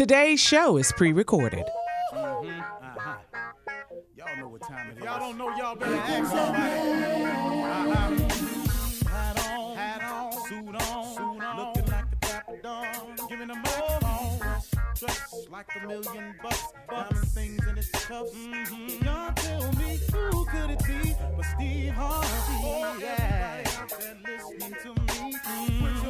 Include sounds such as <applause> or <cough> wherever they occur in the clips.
Today's show is pre recorded. Y'all know what time it is. Y'all don't know, y'all better ask somebody. Hat on, hat on, suit on, suit on, looking like a million bucks, things in its cuffs. Mm-hmm. Y'all tell me who could it be but Steve Harvey? Yeah, everybody out there listening to me. Hands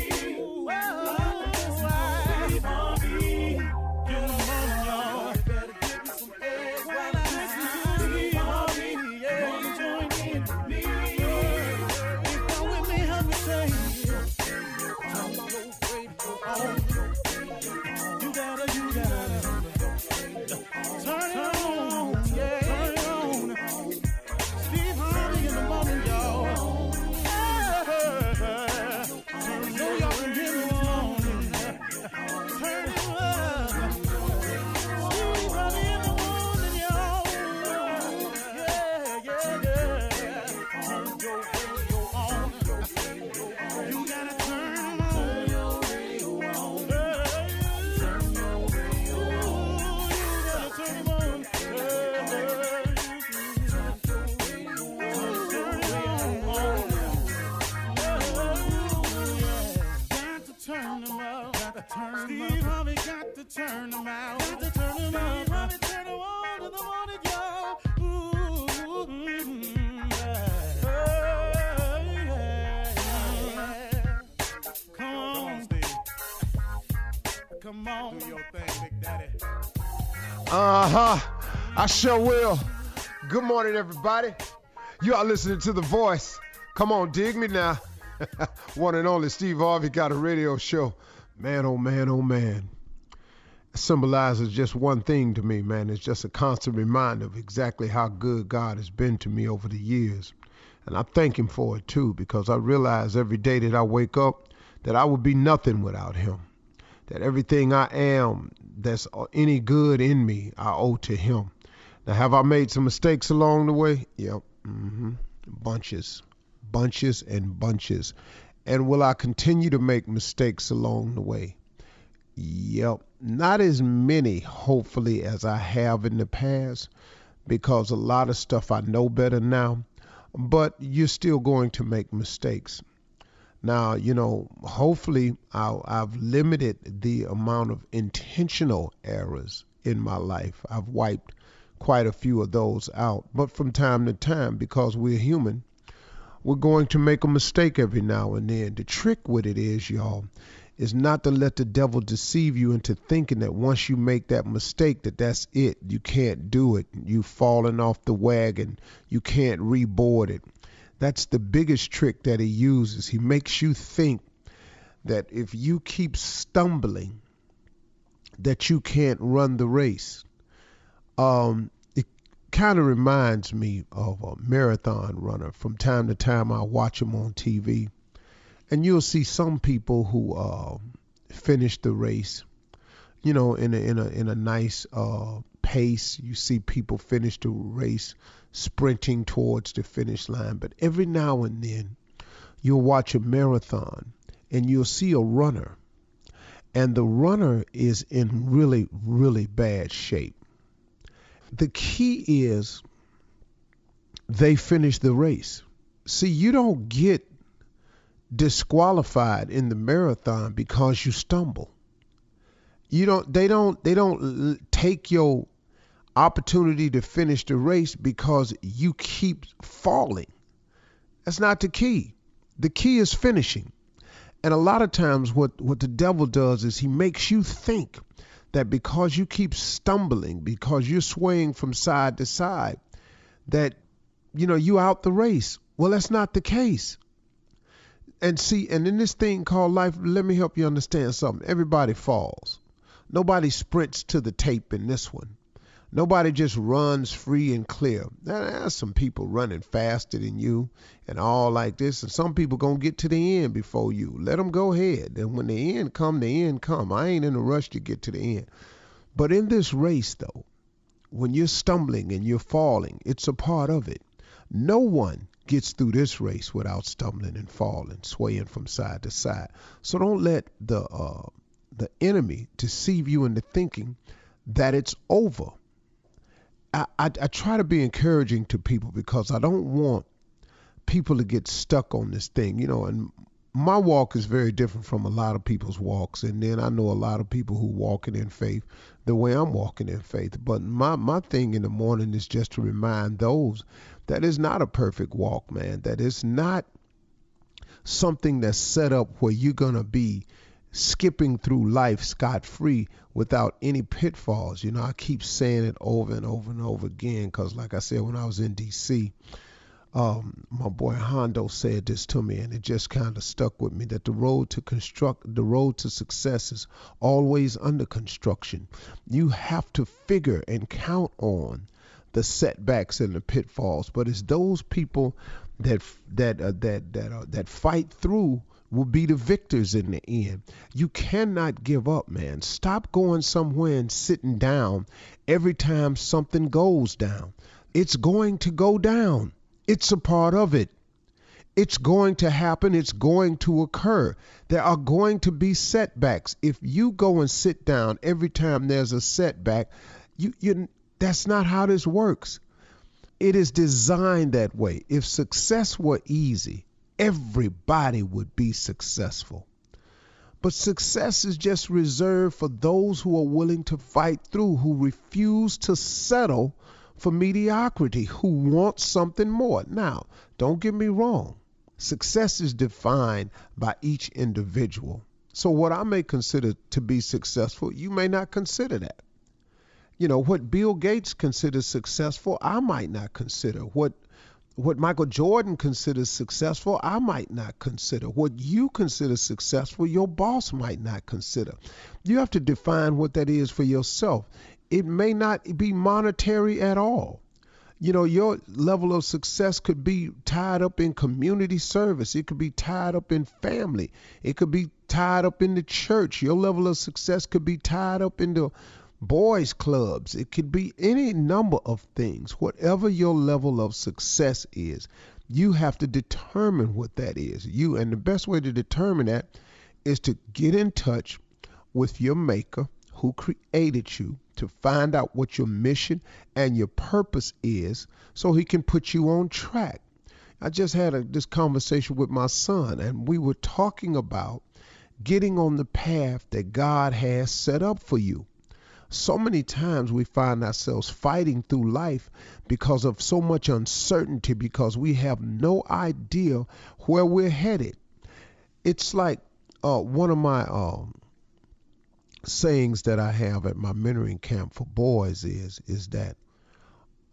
Come on. Do your thing, Big Daddy. Uh huh. I sure will. Good morning, everybody. You are listening to The Voice. Come on, dig me now. <laughs> One and only Steve Harvey got a radio show. Man, oh man, oh man. It symbolizes just one thing to me, man. It's just a constant reminder of exactly how good God has been to me over the years. And I thank Him for it too, because I realize every day that I wake up that I would be nothing without Him that everything I am that's any good in me, I owe to Him. Now, have I made some mistakes along the way? Yep. hmm Bunches, bunches, and bunches. And will I continue to make mistakes along the way? Yep. Not as many, hopefully, as I have in the past, because a lot of stuff I know better now. But you're still going to make mistakes. Now, you know, hopefully I'll, I've limited the amount of intentional errors in my life. I've wiped quite a few of those out. But from time to time, because we're human, we're going to make a mistake every now and then. The trick with it is, y'all, is not to let the devil deceive you into thinking that once you make that mistake that that's it. You can't do it. You've fallen off the wagon. You can't reboard it. That's the biggest trick that he uses. He makes you think that if you keep stumbling, that you can't run the race. Um, it kind of reminds me of a marathon runner. From time to time, I watch him on TV, and you'll see some people who uh, finish the race, you know, in a in a in a nice uh, pace. You see people finish the race sprinting towards the finish line. But every now and then, you'll watch a marathon and you'll see a runner, and the runner is in really, really bad shape. The key is they finish the race. See, you don't get disqualified in the marathon because you stumble. You don't they don't they don't take your opportunity to finish the race because you keep falling. That's not the key. The key is finishing. And a lot of times what, what the devil does is he makes you think that because you keep stumbling, because you're swaying from side to side, that you know you out the race. Well, that's not the case. And see, and in this thing called life, let me help you understand something. Everybody falls. Nobody sprints to the tape in this one. Nobody just runs free and clear. Now, There's some people running faster than you and all like this, and some people gonna get to the end before you. Let them go ahead. And when the end come, the end come. I ain't in a rush to get to the end. But in this race, though, when you're stumbling and you're falling, it's a part of it. No one gets through this race without stumbling and falling, swaying from side to side. So don't let the uh, the enemy deceive you into thinking that it's over. I, I, I try to be encouraging to people because I don't want people to get stuck on this thing, you know, and my walk is very different from a lot of people's walks and then I know a lot of people who walking in faith the way I'm walking in faith. But my, my thing in the morning is just to remind those that it's not a perfect walk, man. That it's not something that's set up where you're gonna be skipping through life scot free without any pitfalls. You know, I keep saying it over and over and over again because, like I said, when I was in D.C., um, my boy Hondo said this to me, and it just kind of stuck with me that the road to construct, the road to success is always under construction. You have to figure and count on the setbacks and the pitfalls, but it's those people that that uh, that that uh, that fight through will be the victors in the end. You cannot give up, man. Stop going somewhere and sitting down every time something goes down. It's going to go down. It's a part of it. It's going to happen. It's going to occur. There are going to be setbacks. If you go and sit down every time there's a setback, you, you that's not how this works. It is designed that way. If success were easy, everybody would be successful. But success is just reserved for those who are willing to fight through, who refuse to settle for mediocrity, who want something more. Now, don't get me wrong. Success is defined by each individual. So, what I may consider to be successful, you may not consider that. You know, what Bill Gates considers successful, I might not consider. What what Michael Jordan considers successful, I might not consider. What you consider successful, your boss might not consider. You have to define what that is for yourself. It may not be monetary at all. You know, your level of success could be tied up in community service. It could be tied up in family. It could be tied up in the church. Your level of success could be tied up into boys clubs. It could be any number of things. Whatever your level of success is, you have to determine what that is. You and the best way to determine that is to get in touch with your maker who created you to find out what your mission and your purpose is so he can put you on track. I just had a, this conversation with my son and we were talking about getting on the path that God has set up for you. So many times we find ourselves fighting through life because of so much uncertainty, because we have no idea where we're headed. It's like uh, one of my um, sayings that I have at my mentoring camp for boys is is that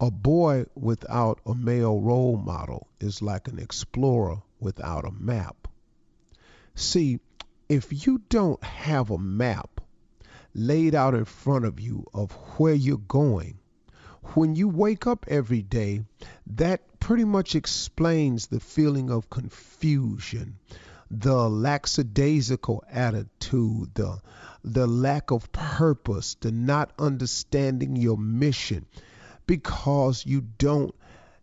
a boy without a male role model is like an explorer without a map. See, if you don't have a map laid out in front of you of where you're going. When you wake up every day, that pretty much explains the feeling of confusion, the lackadaisical attitude, the, the lack of purpose, the not understanding your mission, because you don't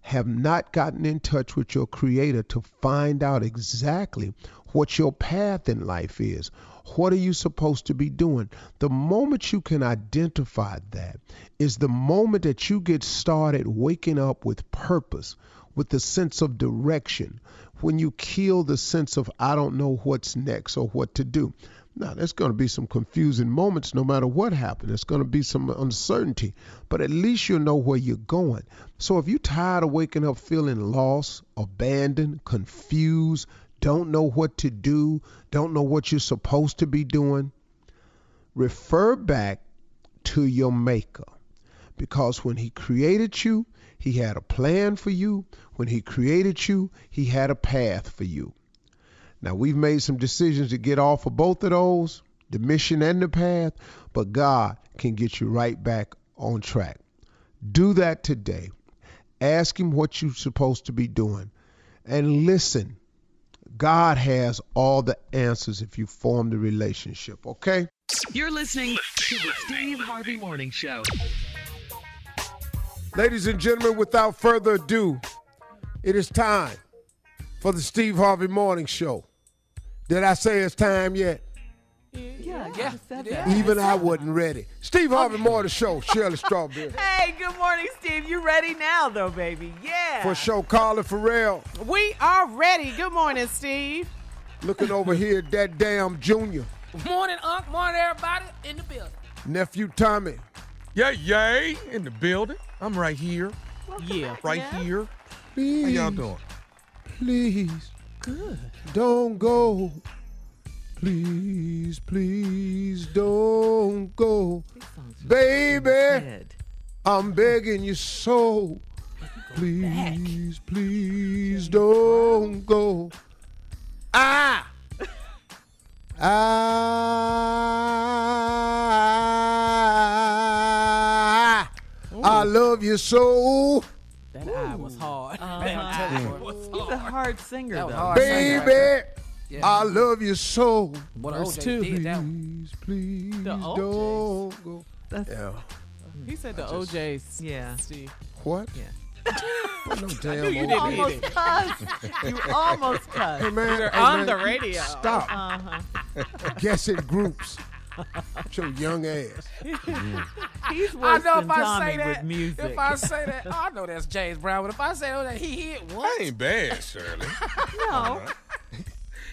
have not gotten in touch with your creator to find out exactly what your path in life is what are you supposed to be doing? The moment you can identify that is the moment that you get started waking up with purpose, with the sense of direction, when you kill the sense of, I don't know what's next or what to do. Now, there's going to be some confusing moments no matter what happens. There's going to be some uncertainty, but at least you'll know where you're going. So if you're tired of waking up feeling lost, abandoned, confused, don't know what to do, don't know what you're supposed to be doing, refer back to your maker. Because when he created you, he had a plan for you. When he created you, he had a path for you. Now, we've made some decisions to get off of both of those, the mission and the path, but God can get you right back on track. Do that today. Ask him what you're supposed to be doing and listen God has all the answers if you form the relationship, okay? You're listening to the Steve Harvey Morning Show. Ladies and gentlemen, without further ado, it is time for the Steve Harvey Morning Show. Did I say it's time yet? Yeah, yeah. Said. Even I wasn't ready. Steve Harvey Morning Show, Shirley Strawberry. <laughs> Hey, good morning, Steve. You ready now, though, baby? Yeah. For show, Carla Ferrell. We are ready. Good morning, Steve. Looking over here, at that damn Junior. Morning, Unc. Morning, everybody in the building. Nephew Tommy. Yay, yay, in the building. I'm right here, Yeah. right Yeah. here. How Please, y'all doing? please, Good. don't go. Please, please don't go. Baby, I'm begging you so. Please, please don't go. Ah! Ah! I love you so, That eye was hard. Uh-huh. He's a hard singer, That was though. hard. singing right baby. Yeah. I love you so. What Verse OJ two. did that. Please, please The OJs. don't go. That's, Yeah. He said the OJ's. Yeah. Steve. What? Yeah. <laughs> no <laughs> damn you didn't almost cussed. You <laughs> almost cussed. Hey man, You're hey, on man, the radio. Stop. Uh-huh. Guessing groups. With your young ass. He's I worse know than if I Tommy say that. with music. If I say that, I know that's James Brown. But if I say that, he hit what? That ain't bad, Shirley. no,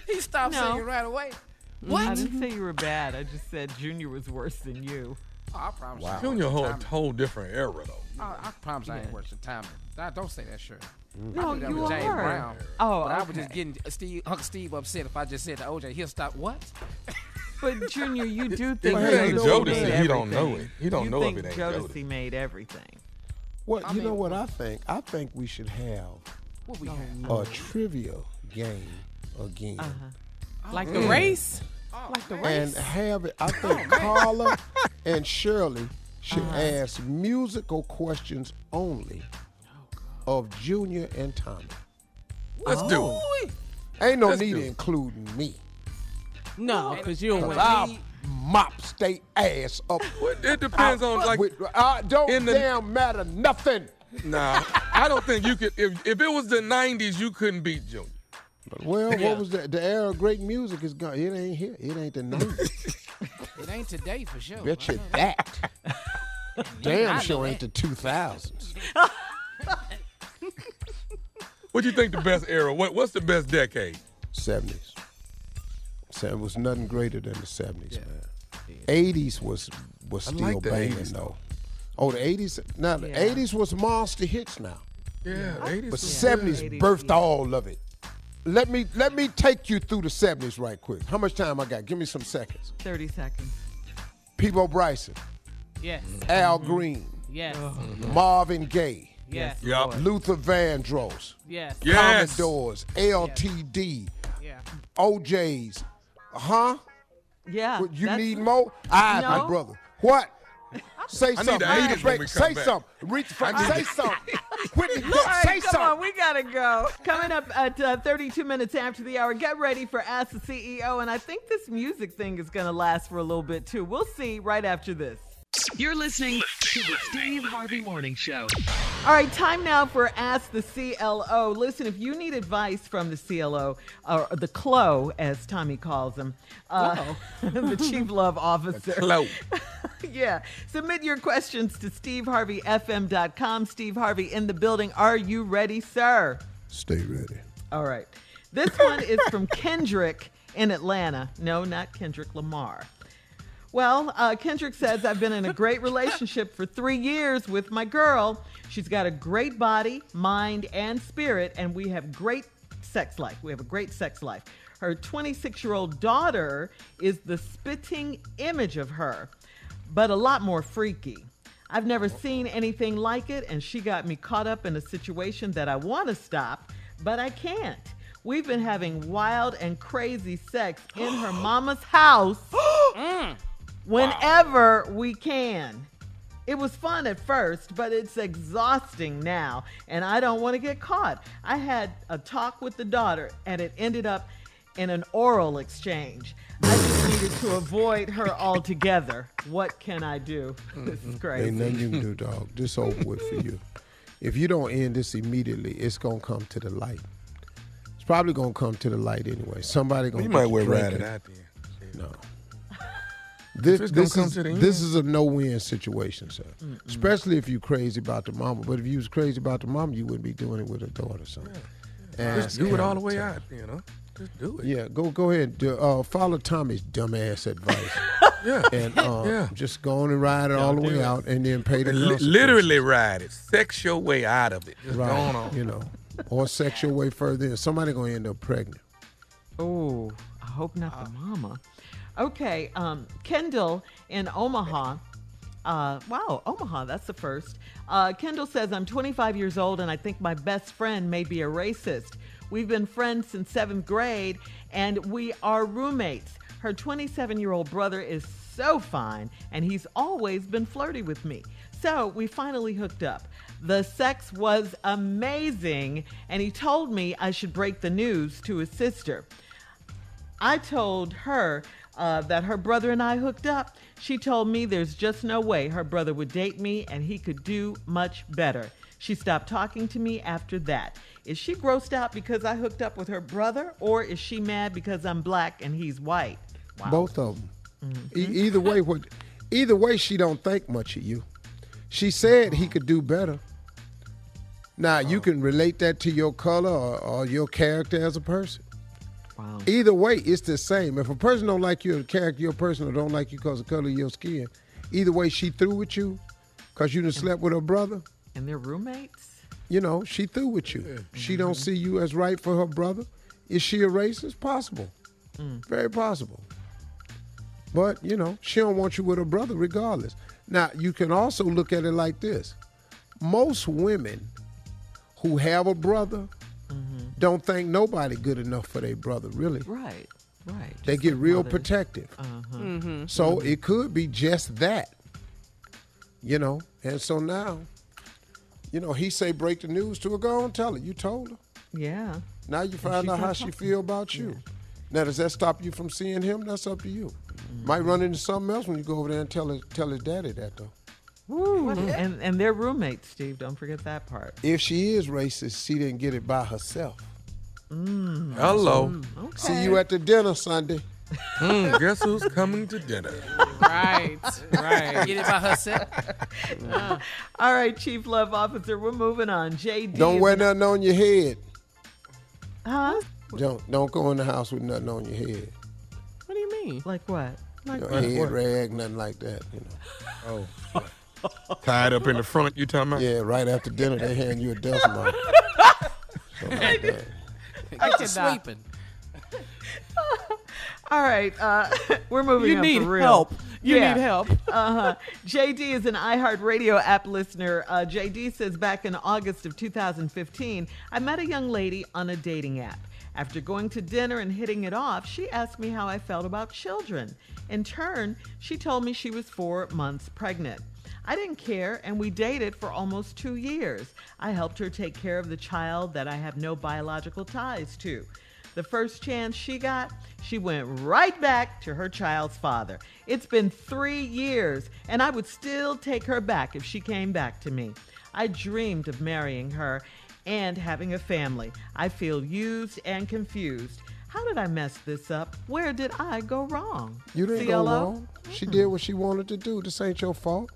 <laughs> He stopped No. singing right away. Mm-hmm. What? I didn't say you were bad. I just said Junior was worse than you. Oh, I promise. Wow. you. Junior, a whole, Tommy. whole different era, though. I, I promise I ain't Yeah. worse than Tommy. Nah, don't say that, sure. Mm. No, I you James are. Brown. Oh, but I was just getting Steve, Uncle Steve upset if I just said to OJ, he'll stop. What? <laughs> But Junior, you do think If it ain't Jodeci Jodeci, he don't know it. He don't you know if it ain't Jodeci Jodeci. made everything. What I you know what I think? I think we should have What we have? a trivia game again. Uh-huh. Like the race. Like the And have it I think Carla and Shirley should ask musical questions only of Junior and Tommy. Let's do it. Ain't no Let's need do of it. including me. No, because you don't Cause win. Mop state ass up. It depends on, like, with, uh, don't in the- damn matter nothing. nah, I don't think you could. If, if it was the 90s, you couldn't beat Junior. Well, Yeah. what was that? The era of great music is gone. It ain't here. It ain't the 90s. <laughs> It ain't today for sure. Bet you I know that. <laughs> Damn sure ain't the 2000s. <laughs> What do you think the best era? What What's the best decade? 70s. So it was nothing greater than the 70s, man. 80s was was still like banging 80s, though. Oh, the 80s. Now the Yeah. 80s was monster hits now, Yeah, 80s. but was 70s 80s, birthed yeah. all of it. Let me let me take you through the 70s right quick. How much time I got? Give me some seconds. 30 seconds. Peabo Bryson, Yes. Al Green, Yes. Marvin Gaye, Yes. Yup. Luther Vandross, Yes. Yes. Commodores, LTD, Yeah. OJs. Huh? Yeah. What, you need more? I, my brother. What? Say something. Reach the break. Say back. something. Reach the front. I need Say something. <laughs> Whitney, All right, say come something. on, we gotta go. Coming up at uh, 32 minutes after the hour, get ready for Ask the CLO. And I think this music thing is gonna last for a little bit too. We'll see right after this. You're listening to the Steve Harvey Morning Show. All right, time now for Ask the CLO. Listen, if you need advice from the CLO, or the CLO, as Tommy calls him, uh, <laughs> the Chief Love Officer. Close. <laughs> yeah. Submit your questions to steveharveyfm.com. Steve Harvey in the building. Are you ready, sir? Stay ready. All right. This one is from Kendrick in Atlanta. No, not Kendrick Lamar. Well, uh, Kendrick says, I've been in a great relationship for three years with my girl. She's got a great body, mind, and spirit, and we have great sex life. We have a great sex life. Her 26 year old daughter is the spitting image of her, but a lot more freaky. I've never seen anything like it, and she got me caught up in a situation that I want to stop, but I can't. We've been having wild and crazy sex in her <gasps> mama's house whenever we can. It was fun at first, but it's exhausting now, and I don't want to get caught. I had a talk with the daughter, and it ended up in an oral exchange. I just needed to avoid her altogether. What can I do? Mm-hmm. This is crazy. Ain't crazy. nothing you can do, <laughs> dog. This over with for you. If you don't end this immediately, it's gonna come to the light. It's probably gonna come to the light anyway. Somebody gonna. You get might you well ride it drinking. out then. No. This, this is this is a no-win situation, sir. Especially if you're crazy about the mama. But if you was crazy about the mama, you wouldn't be doing it with a daughter, son. Just do it all the way out, you know. Just do it. Yeah, go go ahead. Do, uh, follow Tommy's dumbass advice, <laughs> Yeah. and uh, Yeah. just go on and ride it all the way out, and then pay the Li- consequences. literally ride it. Sex your way out of it. Just right. go on. You know, or sex your way further in. Somebody gonna end up pregnant. Oh, I hope not the mama. Okay, um, Kendall in Omaha. Uh, wow, Omaha, that's the first. Uh, Kendall says, I'm 25 years old and I think my best friend may be a racist. We've been friends since seventh grade and we are roommates. Her 27 year old brother is so fine and he's always been flirty with me. So we finally hooked up. The sex was amazing and he told me I should break the news to his sister. I told her uh, that her brother and I hooked up. She told me there's just no way her brother would date me and he could do much better. She stopped talking to me after that. Is she grossed out because I hooked up with her brother, or is she mad because I'm black and he's white? Wow. Both of them. E- either way, what? Either way, she don't think much of you. She said he could do better. Now you can relate that to your color or, or your character as a person. Wow. Either way, it's the same. If a person don't like you, a character, your person, or don't like you because of the color of your skin, either way, she through with you because you done slept with her brother. And they're roommates? You know, she through with you. She don't mm-hmm. see you as right for her brother. Is she a racist? Possible. Mm. Very possible. But, you know, she don't want you with her brother regardless. Now, you can also look at it like this. Most women who have a brother don't think nobody good enough for their brother, really. Right, right. They Just get like real mothers. protective. Uh-huh. So it could be just that. You know, and so now, you know, he say break the news to her, go and tell her. You told her. Yeah. Now you find out how she feel about you. Now does that stop you from seeing him? That's up to you. Might run into something else when you go over there and tell his tell his daddy that though. Woo. And, and they're roommates, Steve. Don't forget that part. If she is racist, she didn't get it by herself. Hello. See you at the dinner Sunday. Mm, guess who's coming to dinner? Right, right. Get it by herself. All right, Chief Love Officer, we're moving on. JD. Don't wear an- nothing on your head. Huh? Don't don't go in the house with nothing on your head. What do you mean? Like what? Like Your what? head rag, nothing like that. You know. Oh. Tied up in the front, you talking about? Yeah, right after dinner they hand you a dust mop. <laughs> Something like that. <laughs> Get to sweeping. <laughs> All right, uh, <laughs> we're moving You need help. You Yeah. need help. uh-huh. JD is an iHeartRadio app listener. Uh, JD says back in August of 2015, I met a young lady on a dating app. After going to dinner and hitting it off, she asked me how I felt about children. In turn, she told me she was four months pregnant. I didn't care, and we dated for almost two years. I helped her take care of the child that I have no biological ties to. The first chance she got, she went right back to her child's father. It's been three years, and I would still take her back if she came back to me. I dreamed of marrying her and having a family. I feel used and confused. How did I mess this up? Where did I go wrong? You didn't CLO? go wrong. She did what she wanted to do. This ain't your fault.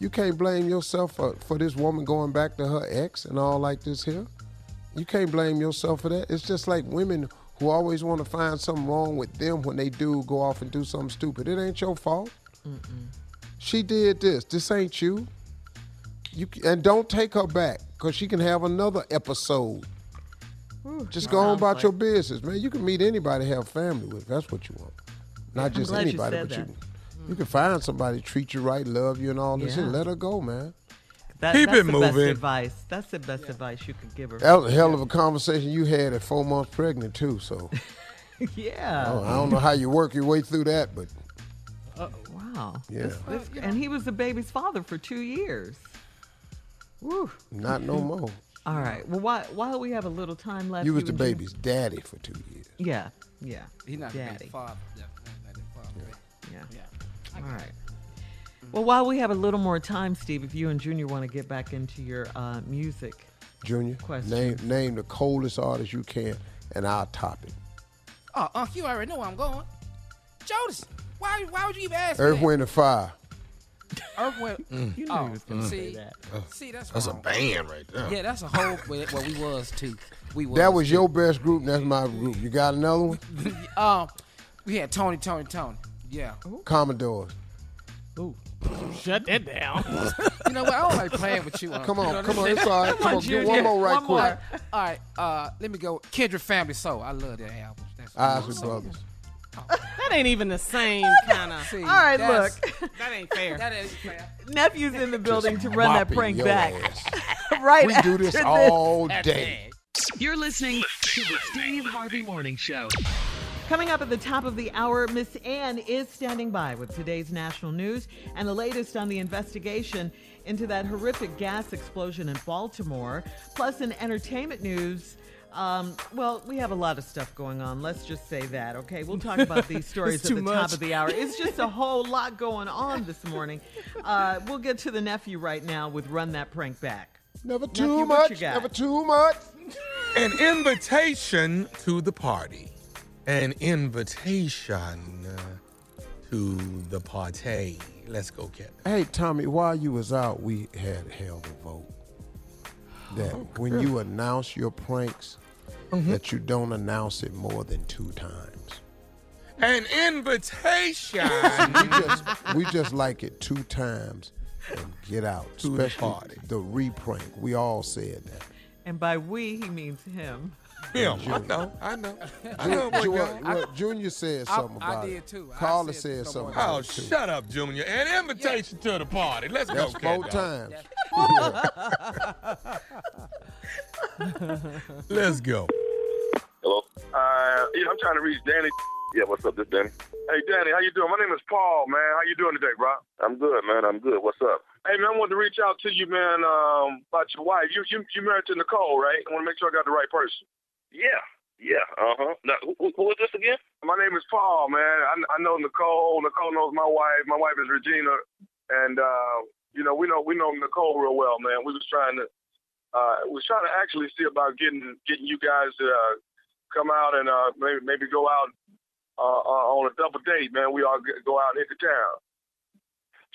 You can't blame yourself for, for this woman going back to her ex and all like this here. You can't blame yourself for that. It's just like women who always want to find something wrong with them when they do go off and do something stupid. It ain't your fault. She did this. This ain't you. You and don't take her back because she can have another episode. Just go on about like- your business, man. You can meet anybody, have family with. That's what you want. Not just anybody, but you. You can find somebody treat you right, love you, and all this. Yeah. shit. Let her go, man. That, Keep that's it the best moving. advice. That's the best advice you could give her. That was a hell of a conversation you had at four months pregnant too. So <laughs> yeah. I don't- I don't know how you work your way through that, but Wow. Yeah. This- this- and he was the baby's father for two years. Woo. not no more. All right. Well, while, while we have a little time left, You was the and Jim- baby's daddy for two years. Yeah. Yeah. He's not the Daddy. big father. Yeah, he not the father. Yeah. Yeah. All right. Well, while we have a little more time, Steve, if you and Junior want to get back into your uh, music, Junior, Question. name name the coldest artist you can, and I'll top it. Oh, Unc, you already know where I'm going. Jodeci. Why? Why would you even ask Earth, me? that? Wind, and Fire. Earth, Wind. <laughs> you knew Oh, he was going to say see, that. see, that's That's a wrong. band right there. Yeah, that's a whole. Well, well, we was too. We was. That was too. your best group. and That's my group. You got another one? Um, <laughs> we had Tony, Tony, Tony. Yeah. Commodores. Ooh. Shut that down. <laughs> You know what? I don't like playing with you. Unc. Come You on, know come on. I'm It's all right. <laughs> Come on, Junior. get one more right One quick. more. All right. Uh, let me go. Kendrick Family Soul. I love that album. That's Isley so- Brothers. that ain't even the same <laughs> kind of. All right, look. That ain't fair. That is fair. Nephew's in the building to run that prank your back. ass. right We do this this. all That's day. You're listening to the Steve Harvey Morning Show. Coming up at the top of the hour, Miss Ann is standing by with today's national news and the latest on the investigation into that horrific gas explosion in Baltimore. Plus, in entertainment news, um, well, we have a lot of stuff going on. Let's just say that, okay? We'll talk about these <laughs> stories at the much. top of the hour. It's just a whole lot going on this morning. Uh, we'll get to the nephew right now with Run That Prank Back. Never Nephew, too what much. Never too much. An invitation to the party. An invitation uh, to the party. Let's go, Kevin. Hey, Tommy, while you was out, we had held a vote that when you announce your pranks, that you don't announce it more than two times. An invitation <laughs> we just we just like it two times and get out. To the especially party. the re-prank. We all said that. And by we, he means him. Him. I know, I know. <laughs> I know what Junior, well, Junior said I- something I about did it. too. I Carla said said something about Oh, it too. shut up, Junior. An invitation to the party. Let's That's go, both cat dog. times. <laughs> Let's go. Hello? Uh, yeah, I'm trying to reach Danny. Yeah, what's up, this Danny? Hey, Danny, how you doing? My name is Paul, man. How you doing today, bro? I'm good, man. I'm good. What's up? Hey, man, I wanted to reach out to you, man, um, about your wife. You you you married to Nicole, right? I want to make sure I got the right person. Yeah, yeah, uh-huh. Now, who, who- who is this again? My name is Paul, man. I, I know Nicole. Nicole knows my wife. My wife is Regina, and uh, you know we know we know Nicole real well, man. We was trying to uh, we was trying to actually see about getting getting you guys to uh, come out and uh, maybe maybe go out uh, uh, on a double date, man. We all go out into town.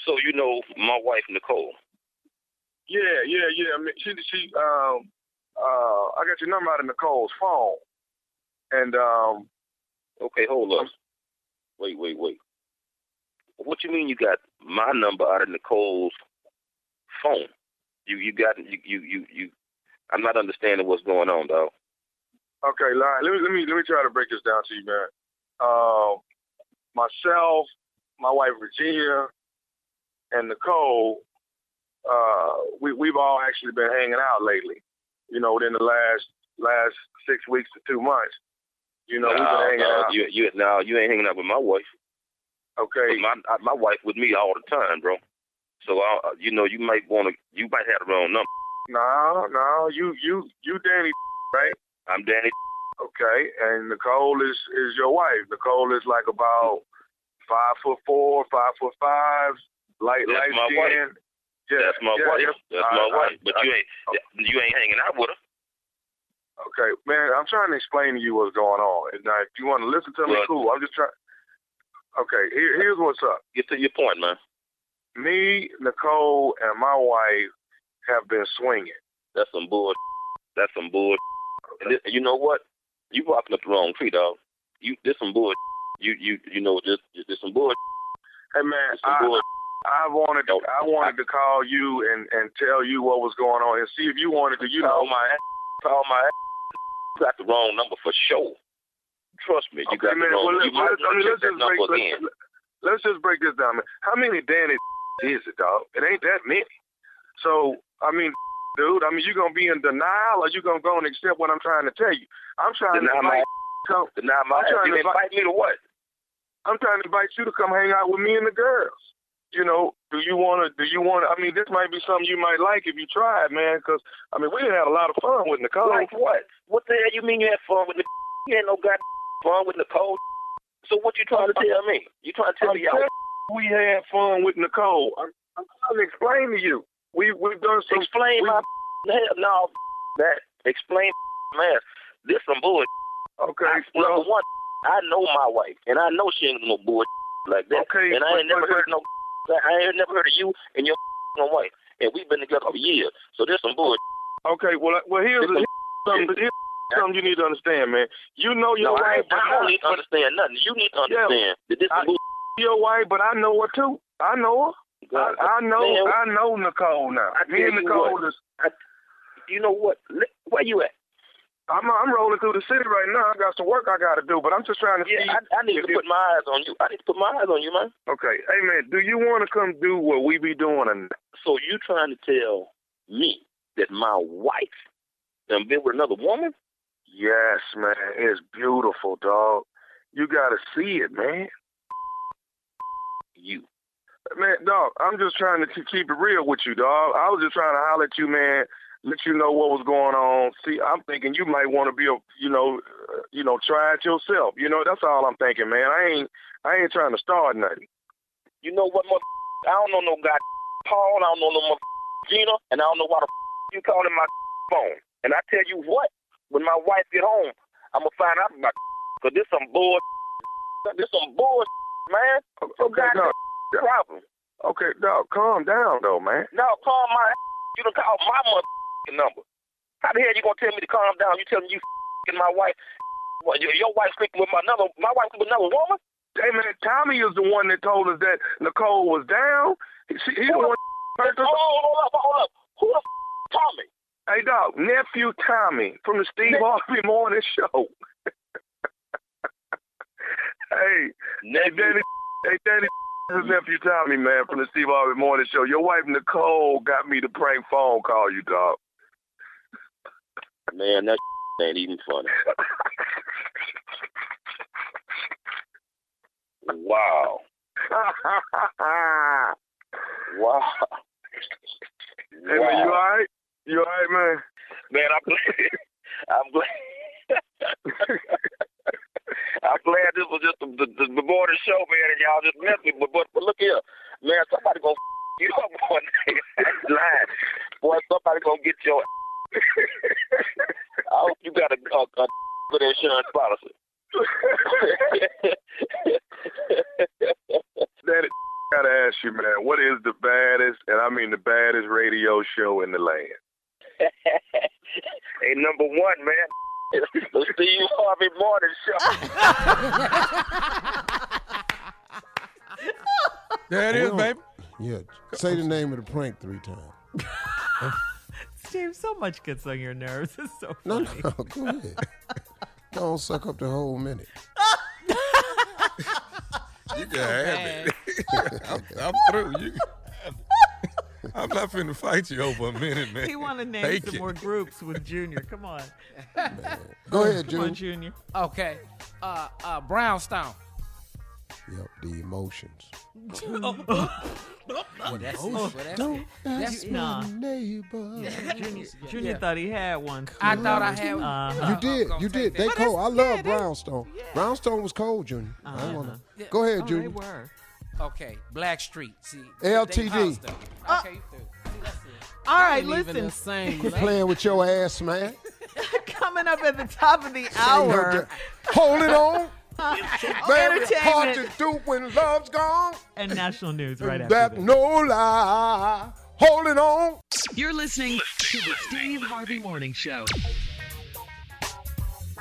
So you know my wife Nicole. Yeah, yeah, yeah. I mean, she she um uh I got your number out of Nicole's phone, and um Okay, hold up. Wait, wait, wait. What you mean you got my number out of Nicole's phone? You you got you you you, you I'm not understanding what's going on, though. okay, Lion, let me let me let me try to break this down to you, man. Um, myself, my wife Virginia, and Nicole, uh, we we've all actually been hanging out lately. You know, within the last last six weeks to two months. You know, we've been hanging no, out. you you no, you ain't hanging out with my wife. Okay. My my wife with me all the time, bro. So uh, you know you might want to you might have the wrong number. No, no, you you you Danny, right? I'm Danny. Okay, and Nicole is is your wife. Nicole is like about five foot four, five foot five, light That's light skin. wife. Yeah, That's my yeah, wife. That's I- my I- wife. But I- you ain't you ain't hanging out with her. Okay, man, I'm trying to explain to you what's going on. And now, if you want to listen to me, Well- cool. I'm just trying. Okay, here, here's what's up. Get to your point, man. Me, Nicole, and my wife have been swinging. That's some bull. That's some bull. This, you know what? You walking up the wrong tree, dog. You this some bull. You you you know this this some bull. Hey, man, This some I, bull. I wanted to, I wanted to call you and and tell you what was going on and see if you wanted to, you know, Call my ass. Call my ass. You got the wrong number for sure. Trust me, you Okay, got man. the wrong. Well, you let's, let's, let's just break, number let's, let's just break this down, man. How many Danny <laughs> is it, dog? It ain't that many. So, I mean, <laughs> dude, I mean, you gonna be in denial, or you gonna go and accept what I'm trying to tell you? I'm trying Deny to my invite, come, Deny my I'm trying You to invite me to what? I'm trying to invite you to come hang out with me and the girls. You know, do you want to? Do you want to? I mean, this might be something you might like if you try it, man. Because I mean, we done had a lot of fun with Nicole. Like what? What the hell you mean you had fun with the? You ain't no goddamn fun with Nicole. So what you trying to tell me? You trying to tell I'm me y'all we had fun with Nicole. I'm, I'm trying to explain to you. We we've done some. explain we- my hell no that explain man. This some bullshit. Okay, I, number one, I know my wife, and I know she ain't no bullshit like that. Okay, and I ain't but- never but- heard no. I ain't never heard of you and your <laughs> wife, and we've been together for years. So there's some bullshit. okay. Well, well, here's, here's something. Here's something you need to understand, man. You know your No, wife, but I don't need to understand nothing. You need to understand that this I- your wife, but I know her too. I know her. I, I know. Man, I know Nicole now. I Me and Nicole what. is. you know what? Where you at? I'm I'm rolling through the city right now. I got some work I got to do, but I'm just trying to Yeah, see. I, I need to put my eyes on you. I need to put my eyes on you, man. Okay, hey man, do you want to come do what we be doing? And So you trying to tell me that my wife done been with another woman? yes, man, it's beautiful, dog. You got to see it, man. You. Man, dog, I'm just trying to keep it real with you, dog. I was just trying to holler at you, man. Let you know what was going on. See, I'm thinking you might want to be a, you know, uh, you know, try it yourself. You know, that's all I'm thinking, man. I ain't, I ain't trying to start nothing. You know what, mother? I don't know no guy Paul. I don't know no mother Gina, and I don't know why the you calling my phone. And I tell you what, when my wife get home, I'm gonna find out about <laughs> because this some bull. <laughs> This some bull, <laughs> man. So Okay, dog. problem. Okay, dog, calm down, though, man. No, calm my. You done call my mother number. How the hell you gonna tell me to calm down? You telling me you and my wife? Your, wife sleeping with my another? My wife with another woman? Hey, man, Tommy is the one that told us that Nicole was down. He, she, he the one. Hold up, hold up, hold up. Who the f- Tommy? Hey, dog, nephew Tommy from the Steve Harvey Morning Show. <laughs> hey, nephew. hey, Danny, hey, Danny, this is nephew Tommy, man, from the Steve Harvey Morning Show. Your wife Nicole got me to prank phone call you, dog. Man, that <laughs> ain't even funny. Wow. <laughs> Wow. Hey, man, you all right? You all right, man? Man, I'm glad. I'm glad. <laughs> I'm glad this was just the, the, the, the morning show, man, and y'all just messed me. But, but, but look here, man, somebody gonna f- you up one day. That's lying. Boy, somebody gonna get your. I hope you got a, a, a good insurance policy. Danny, gotta ask you, man, what is the baddest, and I mean the baddest radio show in the land? hey, number one, man. The Steve Harvey Morning Show. <laughs> There it is, Well, baby. Yeah. Say the name of the prank three times. <laughs> Steve, so much gets on your nerves. It's so No, funny. no, go ahead. Don't suck up the whole minute. <laughs> You can have it. <laughs> I'm, I'm through. You can have it. I'm not finna fight you over a minute, man. He want to name Take some it. more groups with Junior. Come on. Go ahead, Come on, Junior. Junior. Okay. Uh, uh, Brownstone. Yep, the emotions. Well, that's it. That's Don't That's Nah. my neighbor. Junior, Junior Yeah. thought he had one. I thought I had. Uh-huh. You did, you did. They But cold. I love yeah, they- Brownstone. Brownstone was cold, Junior. I Uh-huh. don't wanna. Yeah. Go ahead, Oh, they Junior. were. Okay, Blackstreet. See, LTD. they. Okay, you. See, that's it. All right, listen. same. Quit playing with your ass, man. <laughs> Coming up at the top of the hour, Hold it on. <laughs> Very hard to do when love's gone. and national news right after that this. no lie. Hold it on. You're listening to the Steve Harvey Morning Show.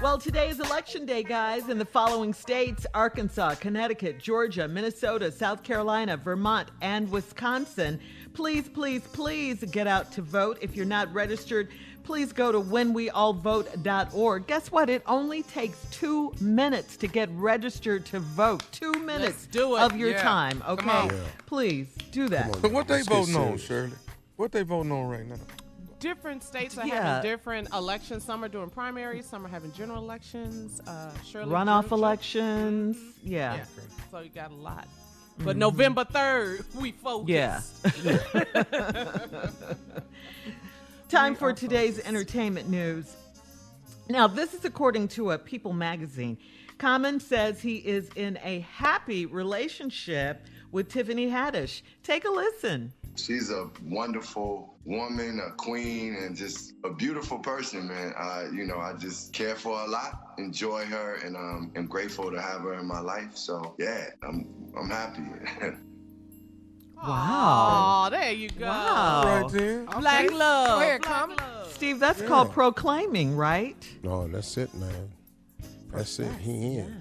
Well, today is election day, guys, in the following states Arkansas, Connecticut, Georgia, Minnesota, South Carolina, Vermont, and Wisconsin. Please, please, please get out to vote. If you're not registered, please go to whenweallvote.org. Guess what? It only takes two minutes to get registered to vote. Two minutes do it. of your Yeah. time, okay? Yeah. Please do that. Come on. So what they Let's voting on. Shirley? What they voting on right now? different states are Yeah. having different elections. Some are doing primaries. Some are having general elections. Uh, Shirley Runoff Georgia. elections. Yeah. Yeah. So you got a lot. But November third, we focus. Yeah. <laughs> <laughs> Time for today's entertainment news. Now, this is according to a People magazine. Common says he is in a happy relationship with Tiffany Haddish. Take a listen. She's a wonderful woman, a queen, and just a beautiful person, man. I, you know, I just care for her a lot, enjoy her, and um, am grateful to have her in my life. So yeah, I'm I'm happy. <laughs> Wow. Oh, there you go. Wow. Right there. Black love. Go ahead, Black Common. love. Steve, that's Yeah. called proclaiming, right? No, that's it, man. That's it. He in.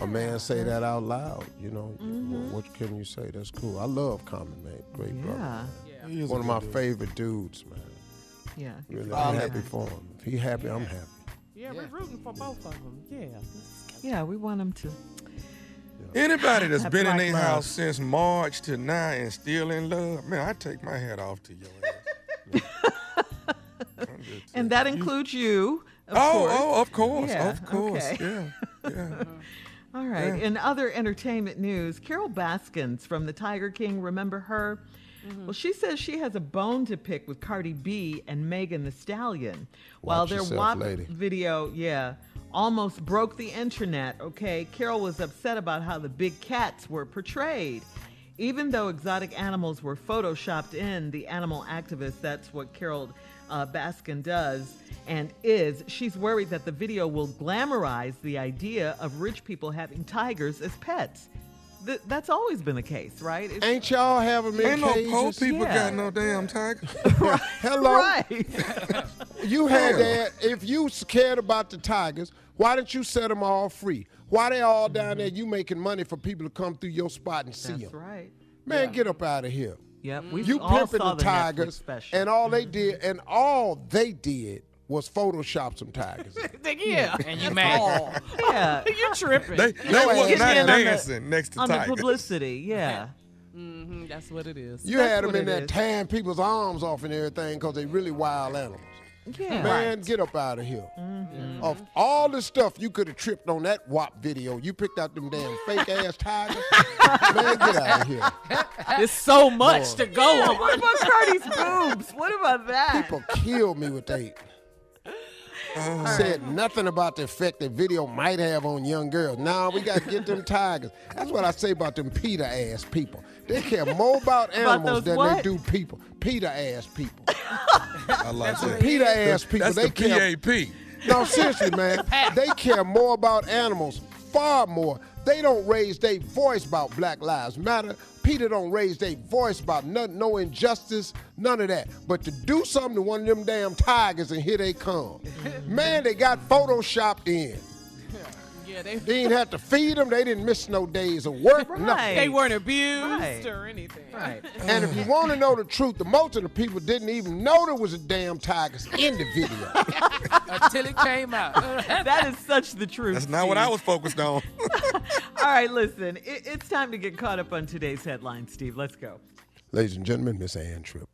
A man say that out loud, you know. Mm-hmm. wh- What can you say? That's cool. I love Common, man. Great Yeah. brother. He is One of my dude. favorite dudes, man. Yeah. Really, I'm happy for him. If he happy, I'm happy. Yeah, we're rooting for both of them. Yeah. Yeah, we want him to. Anybody that's been in black their house since March to now and still in love, man, I take my hat off to your ass. I'm And that includes you. Of oh, oh course. oh, of course, Yeah, of course, okay. yeah, yeah. <laughs> All right. Yeah. In other entertainment news, Carole Baskins from the Tiger King, remember her? Mm-hmm. Well, she says she has a bone to pick with Cardi B and Megan Thee Stallion. While Watch their yourself, WAP lady. video, yeah, almost broke the internet, okay? Carole was upset about how the big cats were portrayed. Even though exotic animals were photoshopped in, the animal activist, that's what Carole uh, Baskin does and is, she's worried that the video will glamorize the idea of rich people having tigers as pets. Th- that's always been the case, right? It's- Ain't y'all having them in Ain't no poor people Yeah. got no damn tiger. <laughs> Hello. right. You had Yeah. that. If you cared about the tigers, why didn't you set them all free? Why they all down mm-hmm. there? You making money for people to come through your spot and see That's them. right. Man, get up out of here. Yep. We You all pimping saw the the tigers, special. and all they mm-hmm. did, and all they did was Photoshop some tigers. <laughs> Yeah. And you mad. <laughs> yeah. you tripping. They, they No, was not in on the- dancing next to On the tigers. publicity, yeah. Mm-hmm, that's what it is. You That's had them in there tearing people's arms off and everything because they really wild animals. Yeah. Man, get up out of here. Mm-hmm. Of all the stuff you could have tripped on that WAP video, you picked out them damn fake ass tigers. <laughs> Man, get out of here. There's so much to go Yeah, on. what about Cardi's boobs? What about that? People killed me with that. Uh-huh. Said uh-huh. nothing about the effect that video might have on young girls. Now we got to get them tigers. That's what I say about them PETA ass people. They care more about <laughs> animals those than what? they do people. PETA ass people. <laughs> I like that. PETA ass people. That's they the care. PAP. No, seriously, man. <laughs> They care more about animals, far more. They don't raise their voice about Black Lives Matter. PETA don't raise their voice about nothing, no injustice, none of that. But to do something to one of them damn tigers and here they come. <laughs> Man, they got photoshopped in. Yeah, they They didn't have to feed them. They didn't miss no days of work. Right. Nothing. they weren't abused Right. or anything. Right. And if you want to know the truth, the most of the people didn't even know there was a damn tigers in the video. <laughs> Until it came out. <laughs> That is such the truth. That's not what I was focused on. <laughs> All right, listen. It, it's time to get caught up on today's headlines, Steve. Let's go. Ladies and gentlemen, Miss Ann Tripp.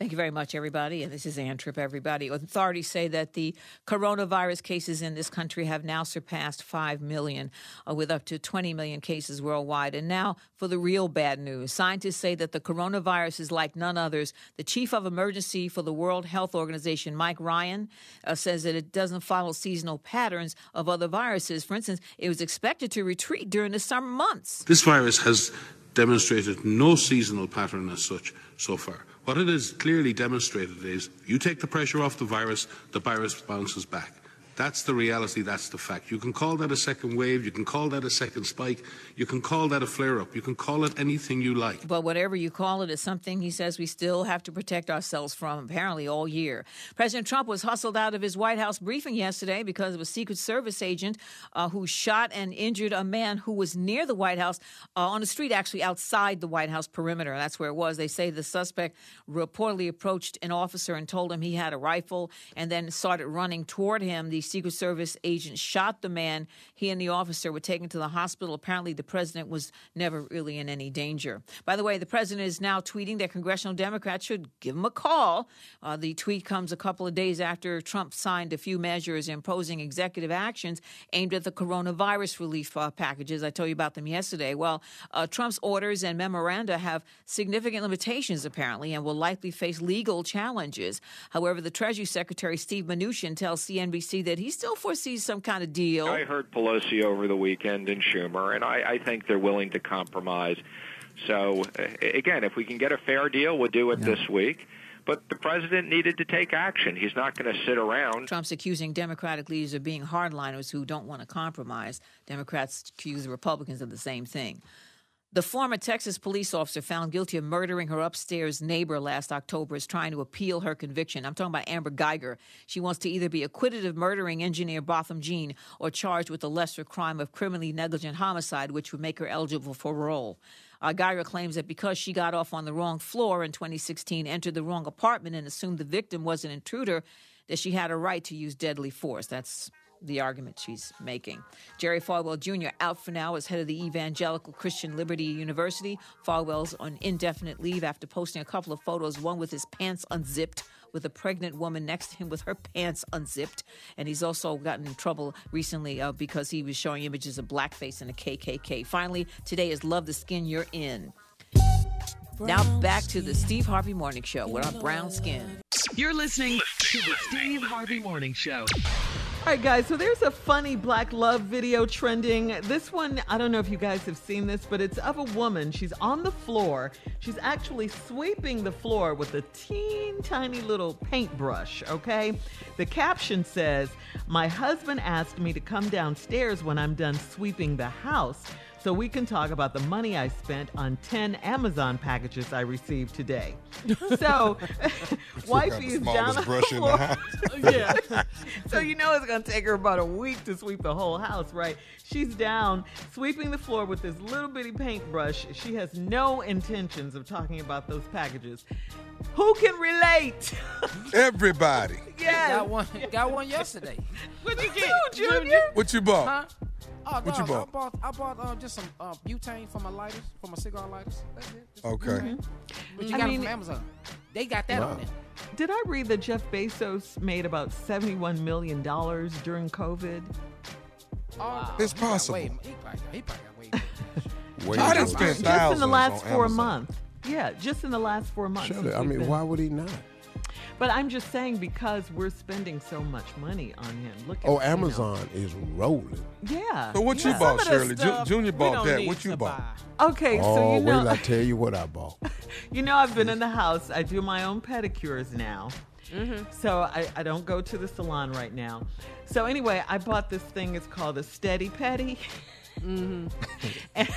Thank you very much, everybody. And this is Ann Tripp, everybody. Authorities say that the coronavirus cases in this country have now surpassed 5 million, uh, with up to 20 million cases worldwide. And now for the real bad news. Scientists say that the coronavirus is like none others. The chief of emergency for the World Health Organization, Mike Ryan, uh, says that it doesn't follow seasonal patterns of other viruses. For instance, it was expected to retreat during the summer months. This virus has demonstrated no seasonal pattern as such so far. What it has clearly demonstrated is you take the pressure off the virus, the virus bounces back. That's the reality, that's the fact. You can call that a second wave, you can call that a second spike, you can call that a flare up, you can call it anything you like. But whatever you call it, it's something he says we still have to protect ourselves from, apparently, all year. President Trump was hustled out of his White House briefing yesterday because of a Secret Service agent uh, who shot and injured a man who was near the White House uh, on the street, actually outside the White House perimeter. That's where it was. They say the suspect reportedly approached an officer and told him he had a rifle and then started running toward him. The Secret Service agent shot the man. He and the officer were taken to the hospital. Apparently, the president was never really in any danger. By the way, the president is now tweeting that congressional Democrats should give him a call. Uh, the tweet comes a couple of days after Trump signed a few measures imposing executive actions aimed at the coronavirus relief uh, packages. I told you about them yesterday. Well, uh, Trump's orders and memoranda have significant limitations, apparently, and will likely face legal challenges. However, the Treasury Secretary Steve Mnuchin tells CNBC that he still foresees some kind of deal. I heard Pelosi over the weekend and Schumer, and I, I think they're willing to compromise. So, uh, again, if we can get a fair deal, we'll do it this week. But the president needed to take action. He's not going to sit around. Trump's accusing Democratic leaders of being hardliners who don't want to compromise. Democrats accuse the Republicans of the same thing. The former Texas police officer found guilty of murdering her upstairs neighbor last October is trying to appeal her conviction. I'm talking about Amber Guyger. She wants to either be acquitted of murdering engineer Botham Jean or charged with the lesser crime of criminally negligent homicide, which would make her eligible for parole. Uh, Geiger claims that because she got off on the wrong floor in 2016, entered the wrong apartment, and assumed the victim was an intruder, that she had a right to use deadly force. That's the argument she's making. Jerry Falwell Jr. out for now as head of the Evangelical Christian Liberty University. Falwell's on indefinite leave after posting a couple of photos, one with his pants unzipped with a pregnant woman next to him with her pants unzipped. And he's also gotten in trouble recently uh, because he was showing images of blackface and a KKK. Finally, today is Love the Skin You're In. Now back to the Steve Harvey Morning Show with our brown skin. You're listening to the Steve Harvey Morning Show. All right, guys, so there's a funny black love video trending. This one, I don't know if you guys have seen this, but it's of a woman. She's on the floor. She's actually sweeping the floor with a teen tiny little paintbrush, okay? The caption says, My husband asked me to come downstairs when I'm done sweeping the house so we can talk about the money I spent on 10 Amazon packages I received today. So, <laughs> <laughs> wifey is down on the brush in the house. <laughs> yeah. So you know it's gonna take her about a week to sweep the whole house, right? She's down sweeping the floor with this little bitty paintbrush. She has no intentions of talking about those packages. Who can relate? Everybody. yeah. Got one. Got one yesterday. What'd you get, Junior? What you bought? Huh? Oh, What you bought? I bought, I bought uh, just some uh, butane for my lighters, for my cigar lighters. That's it. Just Okay. butane. But you I got mean- it from Amazon. They got that on there. Did I read that Jeff Bezos made about $71 million during COVID? Oh, It's possible. way- he probably, he probably got way. <laughs> Way I done spent just in the last on four Amazon. months. Yeah, just in the last four months. Shirley, since I mean, been- why would he not? But I'm just saying because we're spending so much money on him. Look at Oh, you know. Amazon is rolling. Yeah. So what yeah. you bought, Some of the Shirley? Ju- stuff Junior bought that. What you to bought? Okay, so oh, you know, wait I tell you what I bought. <laughs> you know, I've been in the house. I do my own pedicures now. Mm-hmm. So I, I don't go to the salon right now. So anyway, I bought this thing. It's called a Steady Petty. <laughs> Mm-hmm. and,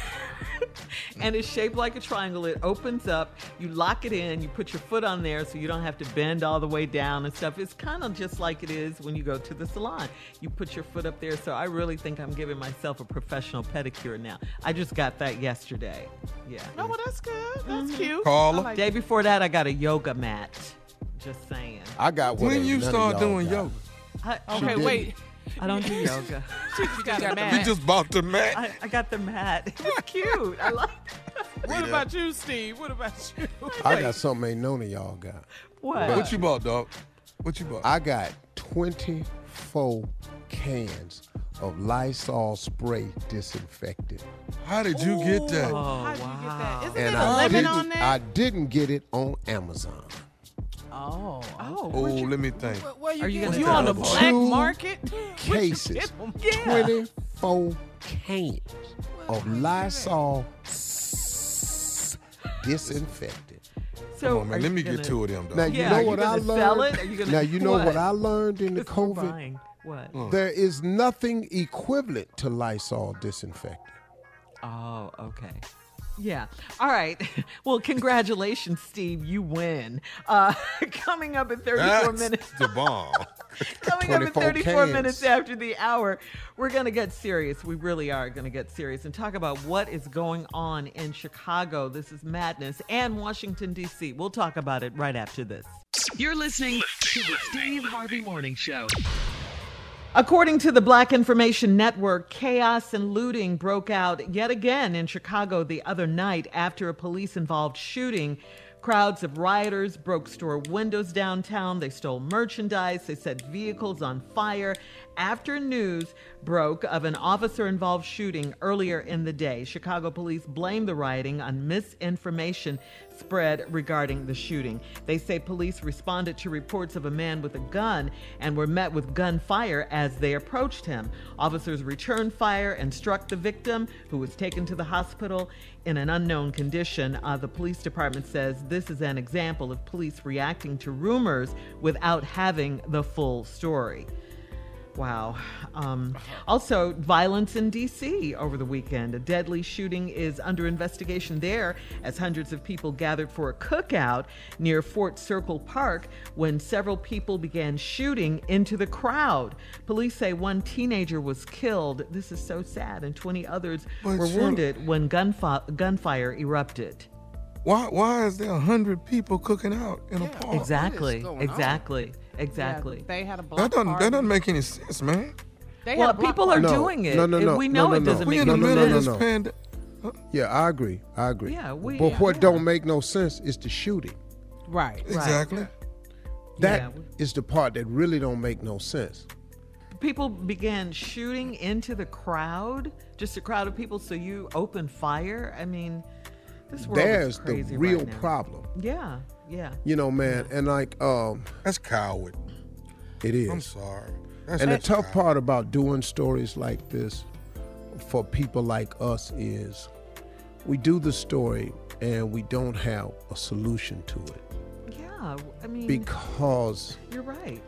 <laughs> and it's shaped like a triangle. It opens up. You lock it in. You put your foot on there so you don't have to bend all the way down and stuff. It's kind of just like it is when you go to the salon. You put your foot up there. So I really think I'm giving myself a professional pedicure now. I just got that yesterday. Yeah. Oh, well, that's good. That's cute. Carla? I like Day before that, I got a yoga mat. Just saying. I got one. When you start doing got. yoga? I, Okay, wait. I don't do yoga. <laughs> <laughs> She just got a You mat. just bought the mat? I, I got the mat. <laughs> It was cute. I like It. What about you, Steve? What about you? I got something ain't none of y'all got. what? What you bought, dog? What you bought? I got 24 cans of Lysol spray disinfectant. How did you get that? Oh, How'd you get that? Oh, Isn't And there a I lemon on didn't, there? I didn't get it on Amazon. Oh. Oh, Oh, you- let me think. Where, where you Are you gonna You tell on the black Two market? <laughs> Cases. <laughs> Yeah. 24 cans of Lysol s- disinfectant. So Come on, man. Let me gonna- get two of them, dog. Now you Yeah, know are you what I learned. sell it? Are you gonna- now you know what? what? I learned in the Because COVID. What? Mm. There is nothing equivalent to Lysol disinfectant. Oh, okay. Yeah. All right. <laughs> Well, congratulations, Steve. You win. Uh, <laughs> coming up in 34 That's minutes. the bomb. <laughs> Coming up in 34 cans. minutes after the hour, we're going to get serious. We really are going to get serious and talk about what is going on in Chicago. This is madness and Washington, D.C. We'll talk about it right after this. You're listening to the Steve Harvey Morning Show. According to the Black Information Network, chaos and looting broke out yet again in Chicago the other night after a police involved shooting. Crowds of rioters broke store windows downtown. They stole merchandise. They set vehicles on fire after news broke of an officer involved shooting earlier in the day. Chicago police blamed the rioting on misinformation, spread regarding the shooting. They say police responded to reports of a man with a gun and were met with gunfire as they approached him. Officers returned fire and struck the victim, who was taken to the hospital in an unknown condition. Uh, the police department says this is an example of police reacting to rumors without having the full story. Wow. Um, also, violence in D.C. over the weekend. A deadly shooting is under investigation there as hundreds of people gathered for a cookout near Fort Circle Park when several people began shooting into the crowd. Police say one teenager was killed. This is so sad, and 20 others But were surely- wounded when gunfi- gunfire erupted. Why why is there a hundred people cooking out in a park? Exactly. Exactly. Exactly. they had a That block doesn't that party. doesn't make any sense, man. They Well, had a people are party. doing it. No, no, and no. we know no, it doesn't We make in the any middle of sense. this no. pandemic. Yeah, I agree. I agree. Yeah, we- but what yeah. don't make no sense is the shooting. Right. Exactly. That is Yeah. the part that really don't make no sense. people began shooting into the crowd, just a crowd of people. So you open fire. I mean, this world There's is crazy the real right now. problem. Yeah, yeah. You know, man, and like um That's coward. it is. I'm sorry. That's and the tough coward. part about doing stories like this for people like us is we do the story and we don't have a solution to it Yeah, I mean, because you're right.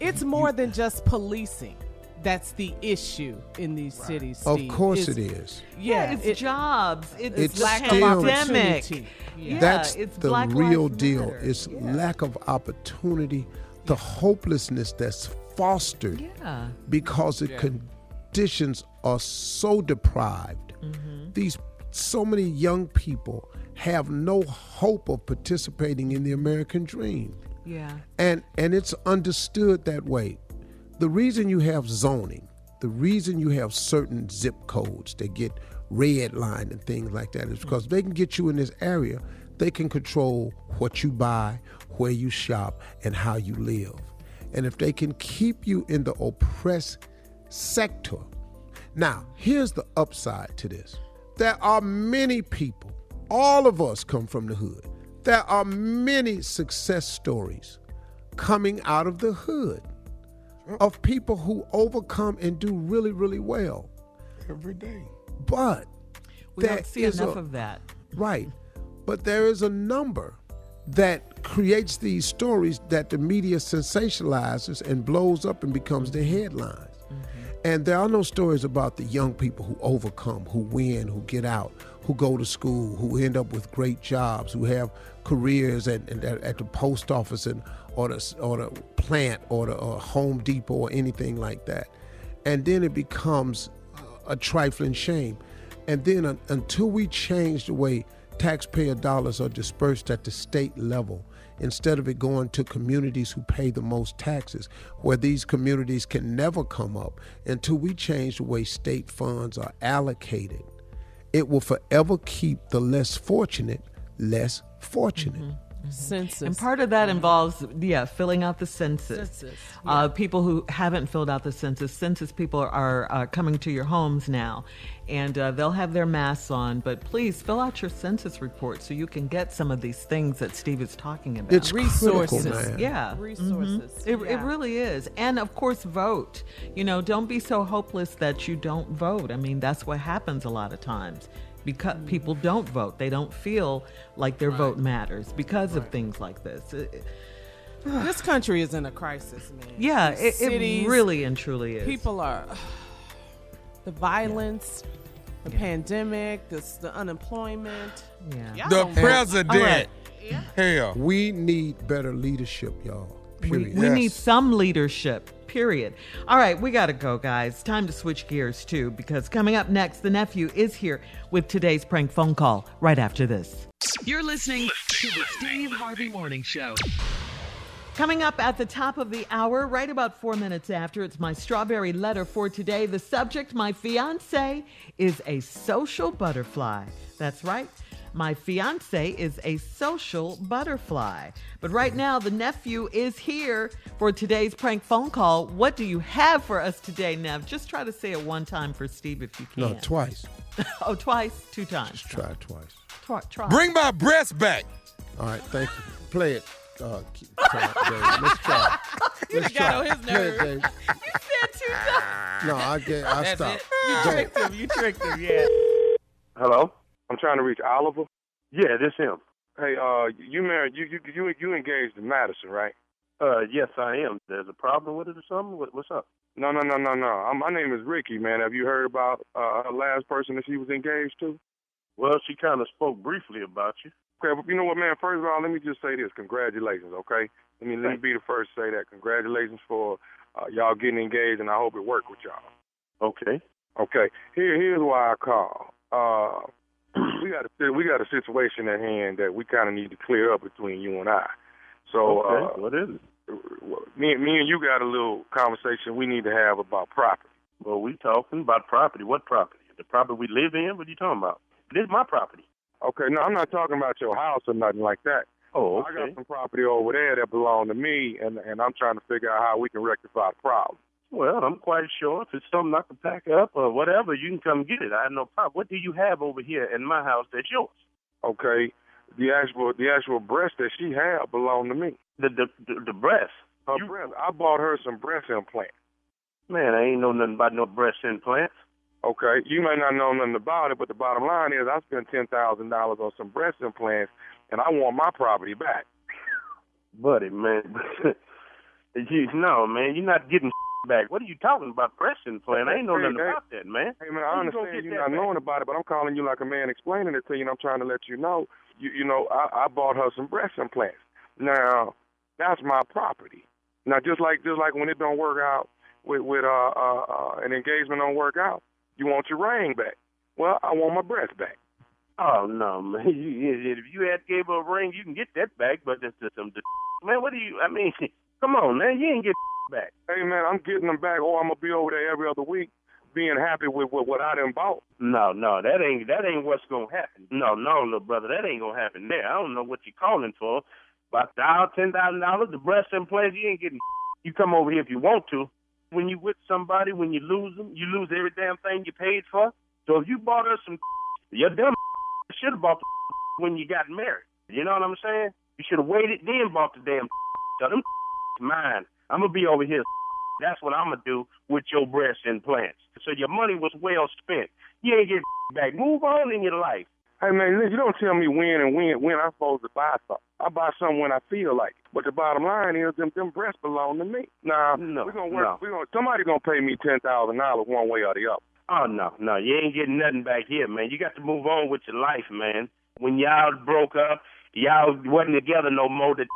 It's more than just policing. That's the issue in these cities. of course It's- it is. Yeah, Yeah, it's it- jobs. It's, It's lack of still- pandemic. opportunity. Yeah, That's it's the Black real deal. Matter. It's yeah. lack of opportunity, the hopelessness that's fostered Yeah. because the conditions are so deprived. Mm-hmm. These so many young people have no hope of participating in the American dream. Yeah. And and it's understood that way. The reason you have zoning, the reason you have certain zip codes that get red lined and things like that is because they can get you in this area, they can control what you buy, where you shop, and how you live. And if they can keep you in the oppressed sector. Now, here's the upside to this. There are many people, all of us come from the hood. There are many success stories coming out of the hood of people who overcome and do really, really well. every day. But we don't see enough a- of that. Right. But there is a number that creates these stories that the media sensationalizes and blows up and becomes the headlines. Mm-hmm. And there are no stories about the young people who overcome, who win, who get out, who go to school, who end up with great jobs, who have careers at, at, at the post office and or the, or the plant or the or Home Depot or anything like that. And then it becomes a trifling shame. And then un- until we change the way taxpayer dollars are dispersed at the state level, instead of it going to communities who pay the most taxes, where these communities can never come up, until we change the way state funds are allocated, it will forever keep the less fortunate less fortunate. Mm-hmm. Census. And part of that involves, yeah, filling out the census. Census, Uh, people who haven't filled out the census, census people are uh, coming to your homes now, and uh, they'll have their masks on. But please fill out your census report so you can get some of these things that Steve is talking about. It's critical, man. Yeah, Resources. Mhm. It, it really is. And of course, vote. You know, don't be so hopeless that you don't vote. I mean, that's what happens a lot of times. Because people don't vote, they don't feel like their vote matters because of things like this. It- it- <sighs> this country is in a crisis, man. yeah, These it, it really and truly is. People are <sighs> the violence, the pandemic, this, the unemployment. Yeah. Y'all The don't vote. president. Hell. We need better leadership, y'all. We, Period. we need some leadership, period. All right, we got to go, guys. Time to switch gears, too, because coming up next, the nephew is here with today's prank phone call right after this. You're listening to the Steve Harvey Morning Show. Coming up at the top of the hour, right about four minutes after, it's my strawberry letter for today. The subject, my fiance, is a social butterfly. That's right. My fiance is a social butterfly. But right now, the nephew is here for today's prank phone call. What do you have for us today, Nev? Just try to say it one time for Steve if you can. No, twice. <laughs> oh, twice? Two times. Just try it twice. Try. try. Bring my breast back. All right, thank you. Play it. Uh, keep, try it, Dave. Let's try. it. <laughs> Let's got try. on it. his Play it, nerve. Dave. <laughs> said two times. No, I get. I That's stop. it. You tricked him. You tricked him. Yeah. Hello, I'm trying to reach Oliver. Yeah, this him. Hey, uh, you married? You you you you engaged to Madison, right? Uh, yes, I am. There's a problem with it or something? What, what's up? No, no, no, no, no. Um, my name is Ricky, man. Have you heard about uh, her last person that she was engaged to? Well, she kind of spoke briefly about you. Okay, but you know what, man? First of all, let me just say this: congratulations, okay? Let me let me be the first to say that. Congratulations for uh, y'all getting engaged, and I hope it worked with y'all. Okay. Okay. Here, here's why I call. Uh, we got a we got a situation at hand that we kind of need to clear up between you and I. So, Okay, uh, what is it? Me, me and you got a little conversation we need to have about property. Well, we talking about property. What property? The property we live in? What are you talking about? This is my property. Okay, no, I'm not talking about your house or nothing like that. Oh, I got some property over there that belong to me, and and I'm trying to figure out how we can rectify the problem. Well, I'm quite sure if it's something I can pack up or whatever, you can come get it. I have no problem. What do you have over here in my house that's yours? Okay, the actual the actual breast that she had belonged to me. The the the, the breast. Her breast. I bought her some breast implants. Man, I ain't know nothing about no breast implants. Okay, you may not know nothing about it, but the bottom line is I spent ten thousand dollars on some breast implants, and I want my property back. Buddy, man. <laughs> you, no, man, you're not getting back. What are you talking about? Breast implant? I ain't know Hey, nothing hey. about that, man. Hey man, I understand you that not back? knowing about it, but I'm calling you like a man explaining it to you, and I'm trying to let you know. You you know, I, I bought her some breast implants. Now, that's my property. Now, just like just like when it don't work out with with uh, uh, uh an engagement don't work out, you want your ring back. Well, I want my breast back. Oh no, man! <laughs> You- If you had gave her a ring, you can get that back. But it's just some man. What do you? I mean, <laughs> come on, man! You ain't get back. Hey man, I'm getting them back, oh, or I'm gonna be over there every other week, being happy with, with what I done bought. No, no, that ain't that ain't what's gonna happen. No, no, little brother, that ain't gonna happen there. I don't know what you're calling for. About ten thousand dollars, the breast implants, you ain't getting. <laughs> You come over here if you want to. When you with somebody, when you lose them, you lose every damn thing you paid for. So if you bought us some, <laughs> your dumb <laughs> should have bought the when you got married. You know what I'm saying? You should have waited then bought the damn. So them mine. I'm gonna be over here. That's what I'm gonna do with your breast implants. So your money was well spent. You ain't get <laughs> back. Move on in your life. Hey man, listen, you don't tell me when and when when I'm supposed to buy something. I buy something when I feel like. it. But the bottom line is, them them breasts belong to me. Nah, No, we're gonna work. no. We're gonna somebody gonna pay me ten thousand dollars one way or the other. Oh no, no, you ain't getting nothing back here, man. You got to move on with your life, man. When y'all broke up, y'all wasn't together no more. The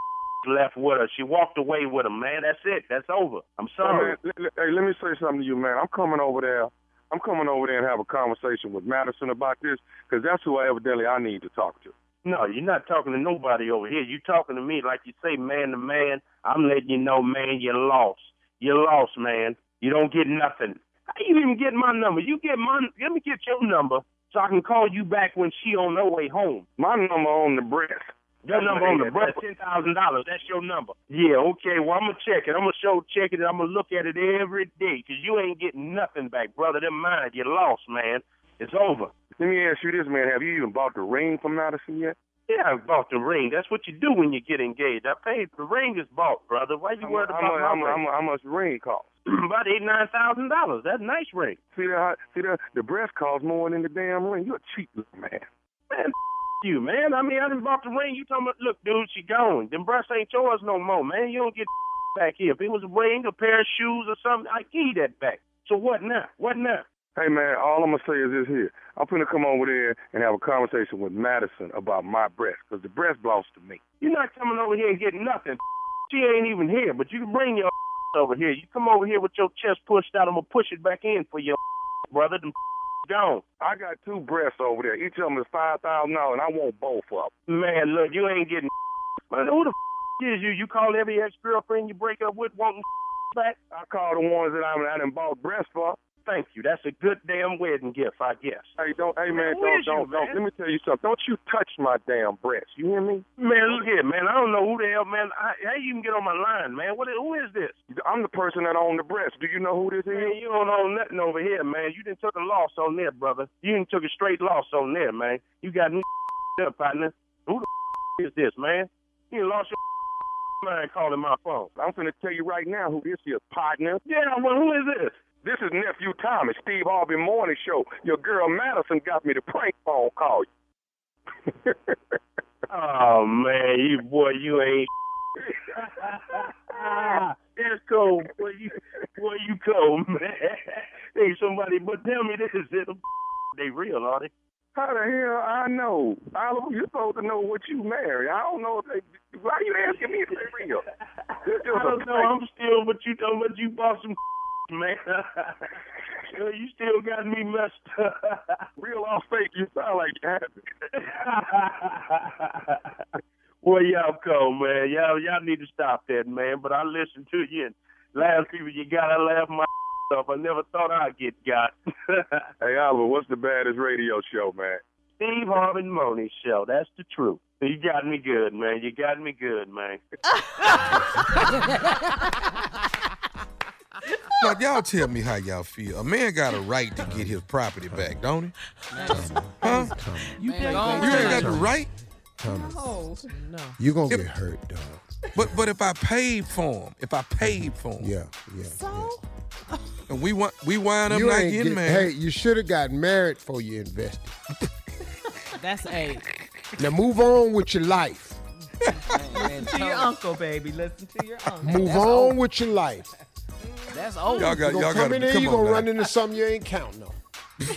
left with her. She walked away with him, man. That's it. That's over. I'm sorry. Hey, man, l- l- hey, let me say something to you, man. I'm coming over there. I'm coming over there and have a conversation with Madison about this because that's who I evidently I need to talk to. No, you're not talking to nobody over here. You're talking to me like you say, man to man. I'm letting you know, man, you lost. You lost, man. You don't get nothing. How you even get my number? You get my. Let me get your number so I can call you back when she on her way home. My number on the breast. Your number on the breast, ten thousand dollars. That's your number. Yeah, okay. Well, I'm gonna check it. I'm gonna show check it. I'm gonna look at it every day because you ain't getting nothing back, brother. Them mine. You lost, man. It's over. Let me ask you this, man. Have you even bought the ring from Madison yet? Yeah, I bought the ring. That's what you do when you get engaged. I paid. The ring is bought, brother. Why you worried mu- about how, mu- how, my mu- ring? how, how much the ring cost? <clears throat> about eight nine thousand dollars. That's a nice ring. See that? See that? The breast costs more than the damn ring. You're a cheap little man. Man, you man. I mean, I done bought the ring. You talking about? Look, dude, she gone. Them breasts ain't yours no more, man. You don't get <laughs> back here. If it was a ring, a pair of shoes, or something, I give you that back. So what now? What now? Hey man, all I'm gonna say is this here. I'm gonna come over there and have a conversation with Madison about my breast, because the breast belongs to me. You're not coming over here and getting nothing. <laughs> She ain't even here, but you can bring your <laughs> over here. You come over here with your chest pushed out. I'm gonna push it back in for your brother. Them gone. I got two breasts over there. Each of them is five thousand dollars, and I want both of them. Man, look, you ain't getting. <laughs> Man, who the <laughs> is you? You call every ex girlfriend you break up with wanting <laughs> back? I call the ones that I'm I done bought breasts for. Thank you. That's a good damn wedding gift, I guess. Hey, don't, hey man, who don't, don't, don't. man? Let me tell you something. Don't you touch my damn breast. You hear me? Man, look here, man. I don't know who the hell, man. I, how you even get on my line, man? What? Who is this? I'm the person that own the breast. Do you know who this Man, is? you don't own nothing over here, man. You didn't took a loss on there, brother. You didn't took a straight loss on there, man. You got <laughs> up, partner. Who the <laughs> is this, man? You lost your <laughs> mind calling my phone. I'm finna tell you right now who this is, partner. Yeah, well, who is this? This is nephew Tommy, Steve Harvey Morning Show. Your girl Madison got me to prank phone call you. <laughs> Oh man, you boy, you ain't. <laughs> That's cold, boy. You, boy, you cold, man. <laughs> Hey, somebody, but tell me this: is it. they real, are they? How the hell I know? Oliver, you're supposed to know what you marry. I don't know if they. Why you asking me if they real? I don't know. I'm still, but you talking about you bought some <laughs> man. You still got me messed up. <laughs> real off fake. You sound like you happy. <laughs> Well, y'all cold, man. Y'all, y'all need to stop that, man. But I listen to you and laugh people. You gotta laugh my off. I never thought I'd get got. hey, Oliver, what's the baddest radio show, man? Steve Harvey Money Show. That's the truth. You got me good, man. You got me good, man. Now, y'all tell me how y'all feel. A man got a right to get his property back, don't he? Huh? You, you ain't got the right. Thomas, No, no. you gonna get hurt, dog. But but if I paid for him, if I paid for him, Yeah, yeah. So and we want we wind up You not ain't getting get- Hey, you should have got married before you invested. that's a Now move on with your life. Listen <laughs> to your uncle, baby. Listen to your uncle. Move on with your life. That's old. Y'all got You y'all gonna come in there, you on gonna run into something you ain't counting on. <laughs>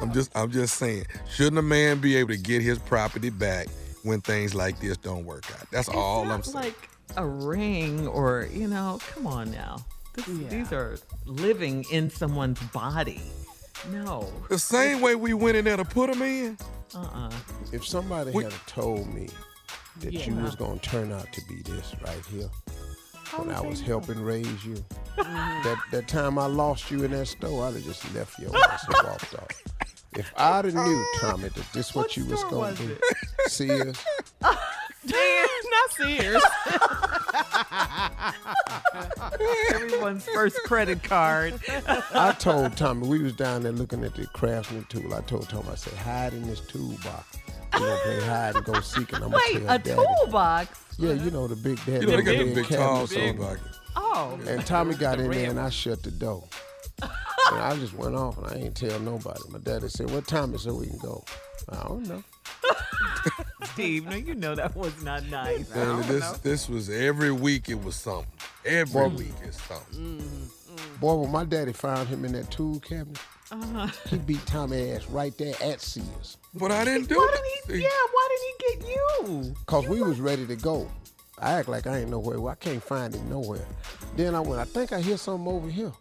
I'm just I'm just saying, shouldn't a man be able to get his property back when things like this don't work out? That's all I'm saying. like a ring or, you know, come on now. This, These are living in someone's body. No. the same way we went in there to put them in. Uh-uh. If somebody We- had told me that you was gonna turn out to be this right here when I was know? helping raise you, mm-hmm. that that time I lost you in that store, I'd have just left your ass and walked off. If I'd have knew, <laughs> Tommy, that this what, What you was gonna was do, it? Sears. <laughs> not Sears. <laughs> Everyone's first credit card. I told Tommy we was down there looking at the craftsman tool. I told Tommy, I said, hide in this toolbox. We gonna play hide and go seek, and I'm gonna Wait, tell a Daddy. toolbox? Yeah, you know the big daddy. You know they got big big tall cabinets on soap. Oh. And Tommy got in there and I shut the door. <laughs> and I just went off and I ain't tell nobody. My daddy said, What time is it so we can go? I don't know. <laughs> Steve, no, you know that was not nice. Family, this this was every week it was something. Every Well- week it's something. Boy, when my daddy found him in that tool cabinet, Uh-huh. he beat Tommy ass right there at Sears. But I didn't do Why it. did he? Yeah, why did he get you? Cause we was ready to go. I act like I ain't nowhere. I can't find him nowhere. Then I went, I think I hear something over here.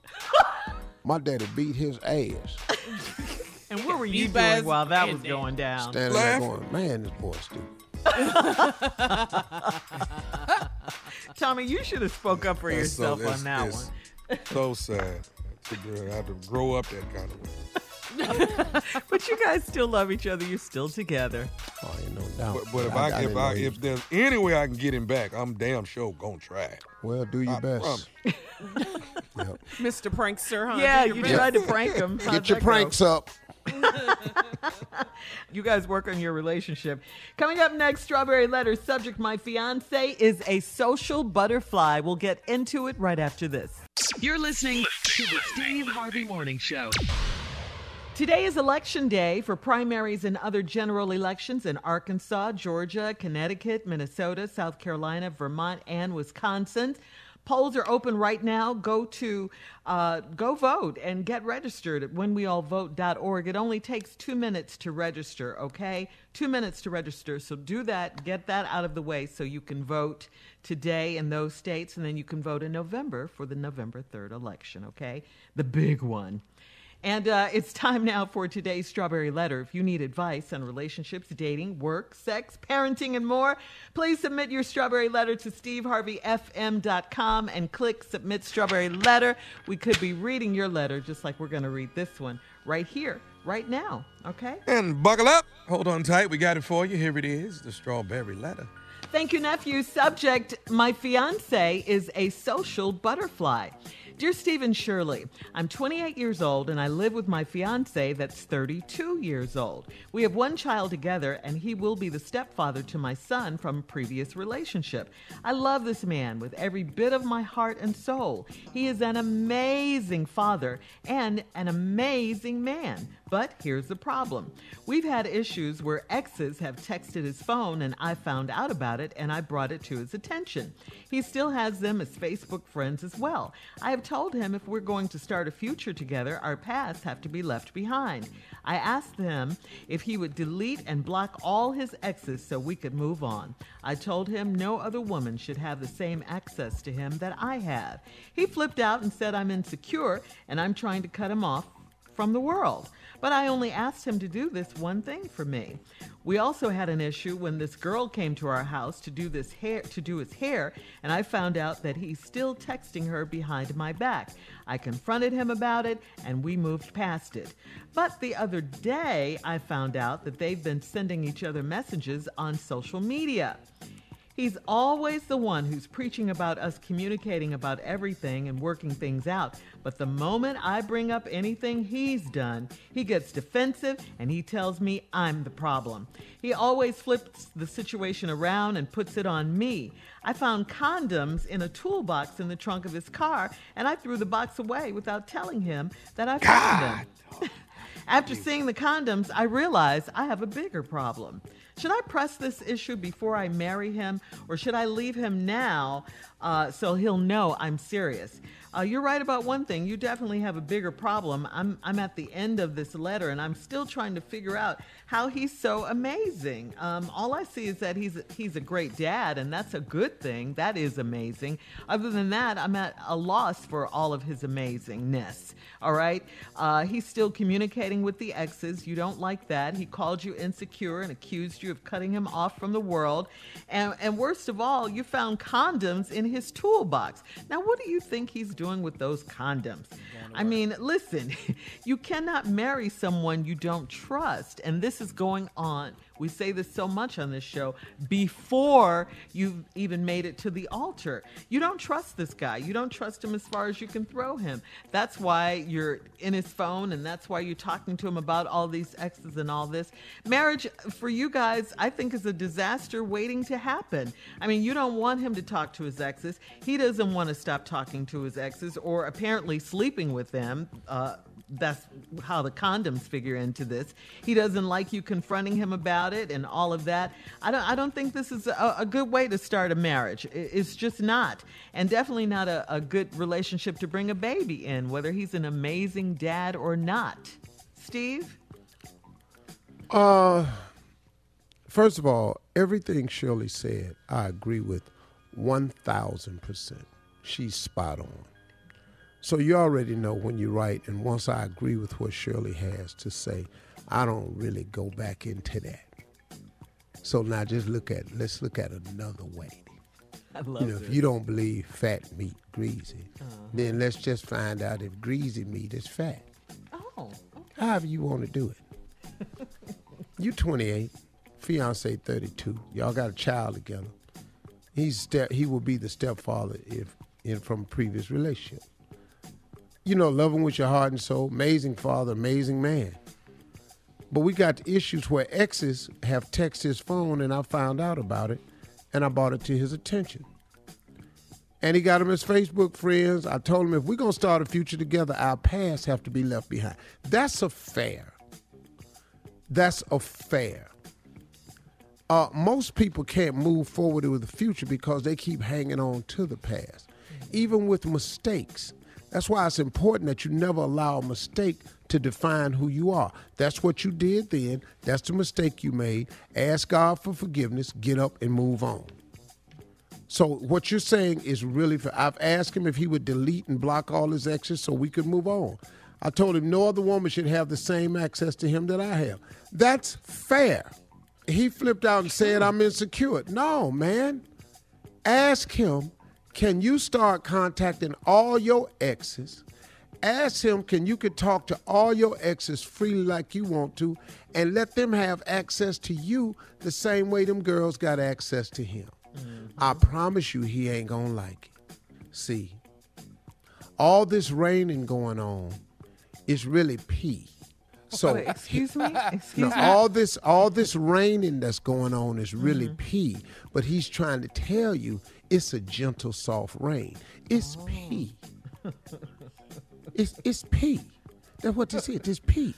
<laughs> my daddy beat his ass. And what were You you doing while that was going down? Standing there going, man, this boy stupid. <laughs> Tommy, you should have spoke up for That's so- yourself it's- on that it's one. So sad to girl have to grow up that kind of way. <laughs> But you guys still love each other. You're still together. Oh, ain't no doubt. But, but if I- I, I if I if there's any way I can get him back, I'm damn sure gonna try it. Well, do your I best. <laughs> Yep. Mr. Prankster, huh? Yeah, you best. tried to prank him. How'd Get your that go? pranks up. <laughs> You guys work on your relationship. Coming up next, Strawberry Letter subject My fiance is a social butterfly. We'll get into it right after this. You're listening to the Steve Harvey Morning Show. Today is election day for primaries and other general elections in Arkansas, Georgia, Connecticut, Minnesota, South Carolina, Vermont, and Wisconsin. Polls are open right now. Go to uh, go vote and get registered at whenweallvote.org. It only takes two minutes to register. Okay, two minutes to register. So do that. Get that out of the way so you can vote today in those states, and then you can vote in November for the November third election. Okay, the big one. And uh, it's time now for today's Strawberry Letter. If you need advice on relationships, dating, work, sex, parenting, and more, please submit your Strawberry Letter to steveharveyfm.com and click Submit Strawberry Letter. We could be reading your letter just like we're going to read this one right here, right now. Okay? And buckle up. Hold on tight. We got it for you. Here it is, the strawberry letter. Thank you, nephew. Subject My fiance is a social butterfly. Dear Stephen Shirley, I'm 28 years old and I live with my fiance that's 32 years old. We have one child together and he will be the stepfather to my son from a previous relationship. I love this man with every bit of my heart and soul. He is an amazing father and an amazing man. But here's the problem. We've had issues where exes have texted his phone and I found out about it and I brought it to his attention. He still has them as Facebook friends as well. I have told him if we're going to start a future together, our pasts have to be left behind. I asked him if he would delete and block all his exes so we could move on. I told him no other woman should have the same access to him that I have. He flipped out and said I'm insecure and I'm trying to cut him off from the world. But I only asked him to do this one thing for me. We also had an issue when this girl came to our house to do this hair to do his hair, and I found out that he's still texting her behind my back. I confronted him about it and we moved past it. But the other day I found out that they've been sending each other messages on social media. He's always the one who's preaching about us communicating about everything and working things out. But the moment I bring up anything he's done, he gets defensive and he tells me I'm the problem. He always flips the situation around and puts it on me. I found condoms in a toolbox in the trunk of his car and I threw the box away without telling him that I found them. <laughs> After seeing the condoms, I realized I have a bigger problem. Should I press this issue before I marry him, or should I leave him now uh, so he'll know I'm serious? Uh, you're right about one thing. You definitely have a bigger problem. I'm, I'm at the end of this letter and I'm still trying to figure out how he's so amazing. Um, all I see is that he's, he's a great dad, and that's a good thing. That is amazing. Other than that, I'm at a loss for all of his amazingness. All right? Uh, he's still communicating with the exes. You don't like that. He called you insecure and accused you of cutting him off from the world. And, and worst of all, you found condoms in his toolbox. Now, what do you think he's doing with those condoms? I mean, listen, <laughs> you cannot marry someone you don't trust. And this is going on. We say this so much on this show before you've even made it to the altar. You don't trust this guy. You don't trust him as far as you can throw him. That's why you're in his phone and that's why you're talking to him about all these exes and all this. Marriage for you guys, I think, is a disaster waiting to happen. I mean, you don't want him to talk to his exes. He doesn't want to stop talking to his exes or apparently sleeping with them. Uh, that's how the condoms figure into this. He doesn't like you confronting him about it and all of that. I don't. I don't think this is a, a good way to start a marriage. It's just not, and definitely not a, a good relationship to bring a baby in, whether he's an amazing dad or not. Steve. Uh, first of all, everything Shirley said, I agree with 1,000%. She's spot on. So you already know when you write, and once I agree with what Shirley has to say, I don't really go back into that. So now just look at let's look at another way. I love You know, this. if you don't believe fat meat greasy, Uh-huh. then let's just find out if greasy meat is fat. Oh, However you want to do it. <laughs> you 28, fiance 32. Y'all got a child together. He's step, he will be the stepfather if in from a previous relationship. You know, loving with your heart and soul. Amazing father, amazing man. But we got issues where exes have texted his phone and I found out about it and I brought it to his attention. And he got him as Facebook friends. I told him if we're gonna start a future together, our past have to be left behind. That's a fair. That's a fair. Uh, most people can't move forward with the future because they keep hanging on to the past, even with mistakes. That's why it's important that you never allow a mistake to define who you are. That's what you did then. That's the mistake you made. Ask God for forgiveness, get up and move on. So what you're saying is really. I've asked him if he would delete and block all his exes so we could move on. I told him no other woman should have the same access to him that I have. That's fair. He flipped out and said I'm insecure. No, man. Ask him, can you start contacting all your exes? Ask him, can you could talk to all your exes freely like you want to and let them have access to you the same way them girls got access to him. I promise you he ain't gonna like it. See, all this raining going on is really pee. So Wait, excuse me? <laughs> No, Excuse me? all this all this raining that's going on is really Mm-hmm. pee, but he's trying to tell you it's a gentle, soft rain. It's Oh. pee. It's it's pee. That's what this is. It's pee.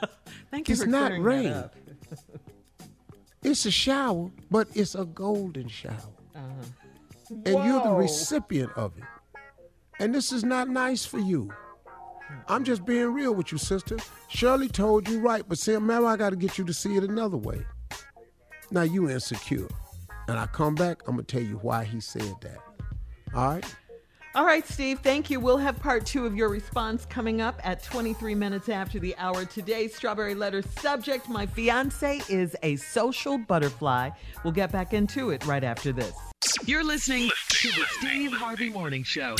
<laughs> Thank you it's for not rain. <laughs> It's a shower, but it's a golden shower. Uh-huh. And you're the recipient of it. And this is not nice for you. I'm just being real with you, sister. Shirley told you right, but see, now I got to get you to see it another way. Now you insecure. And I come back, I'm going to tell you why he said that. All right? All right, Steve, thank you. We'll have part two of your response coming up at 23 minutes after the hour. Today's Strawberry Letter subject My fiance is a social butterfly. We'll get back into it right after this. You're listening to the Steve Harvey Morning Show.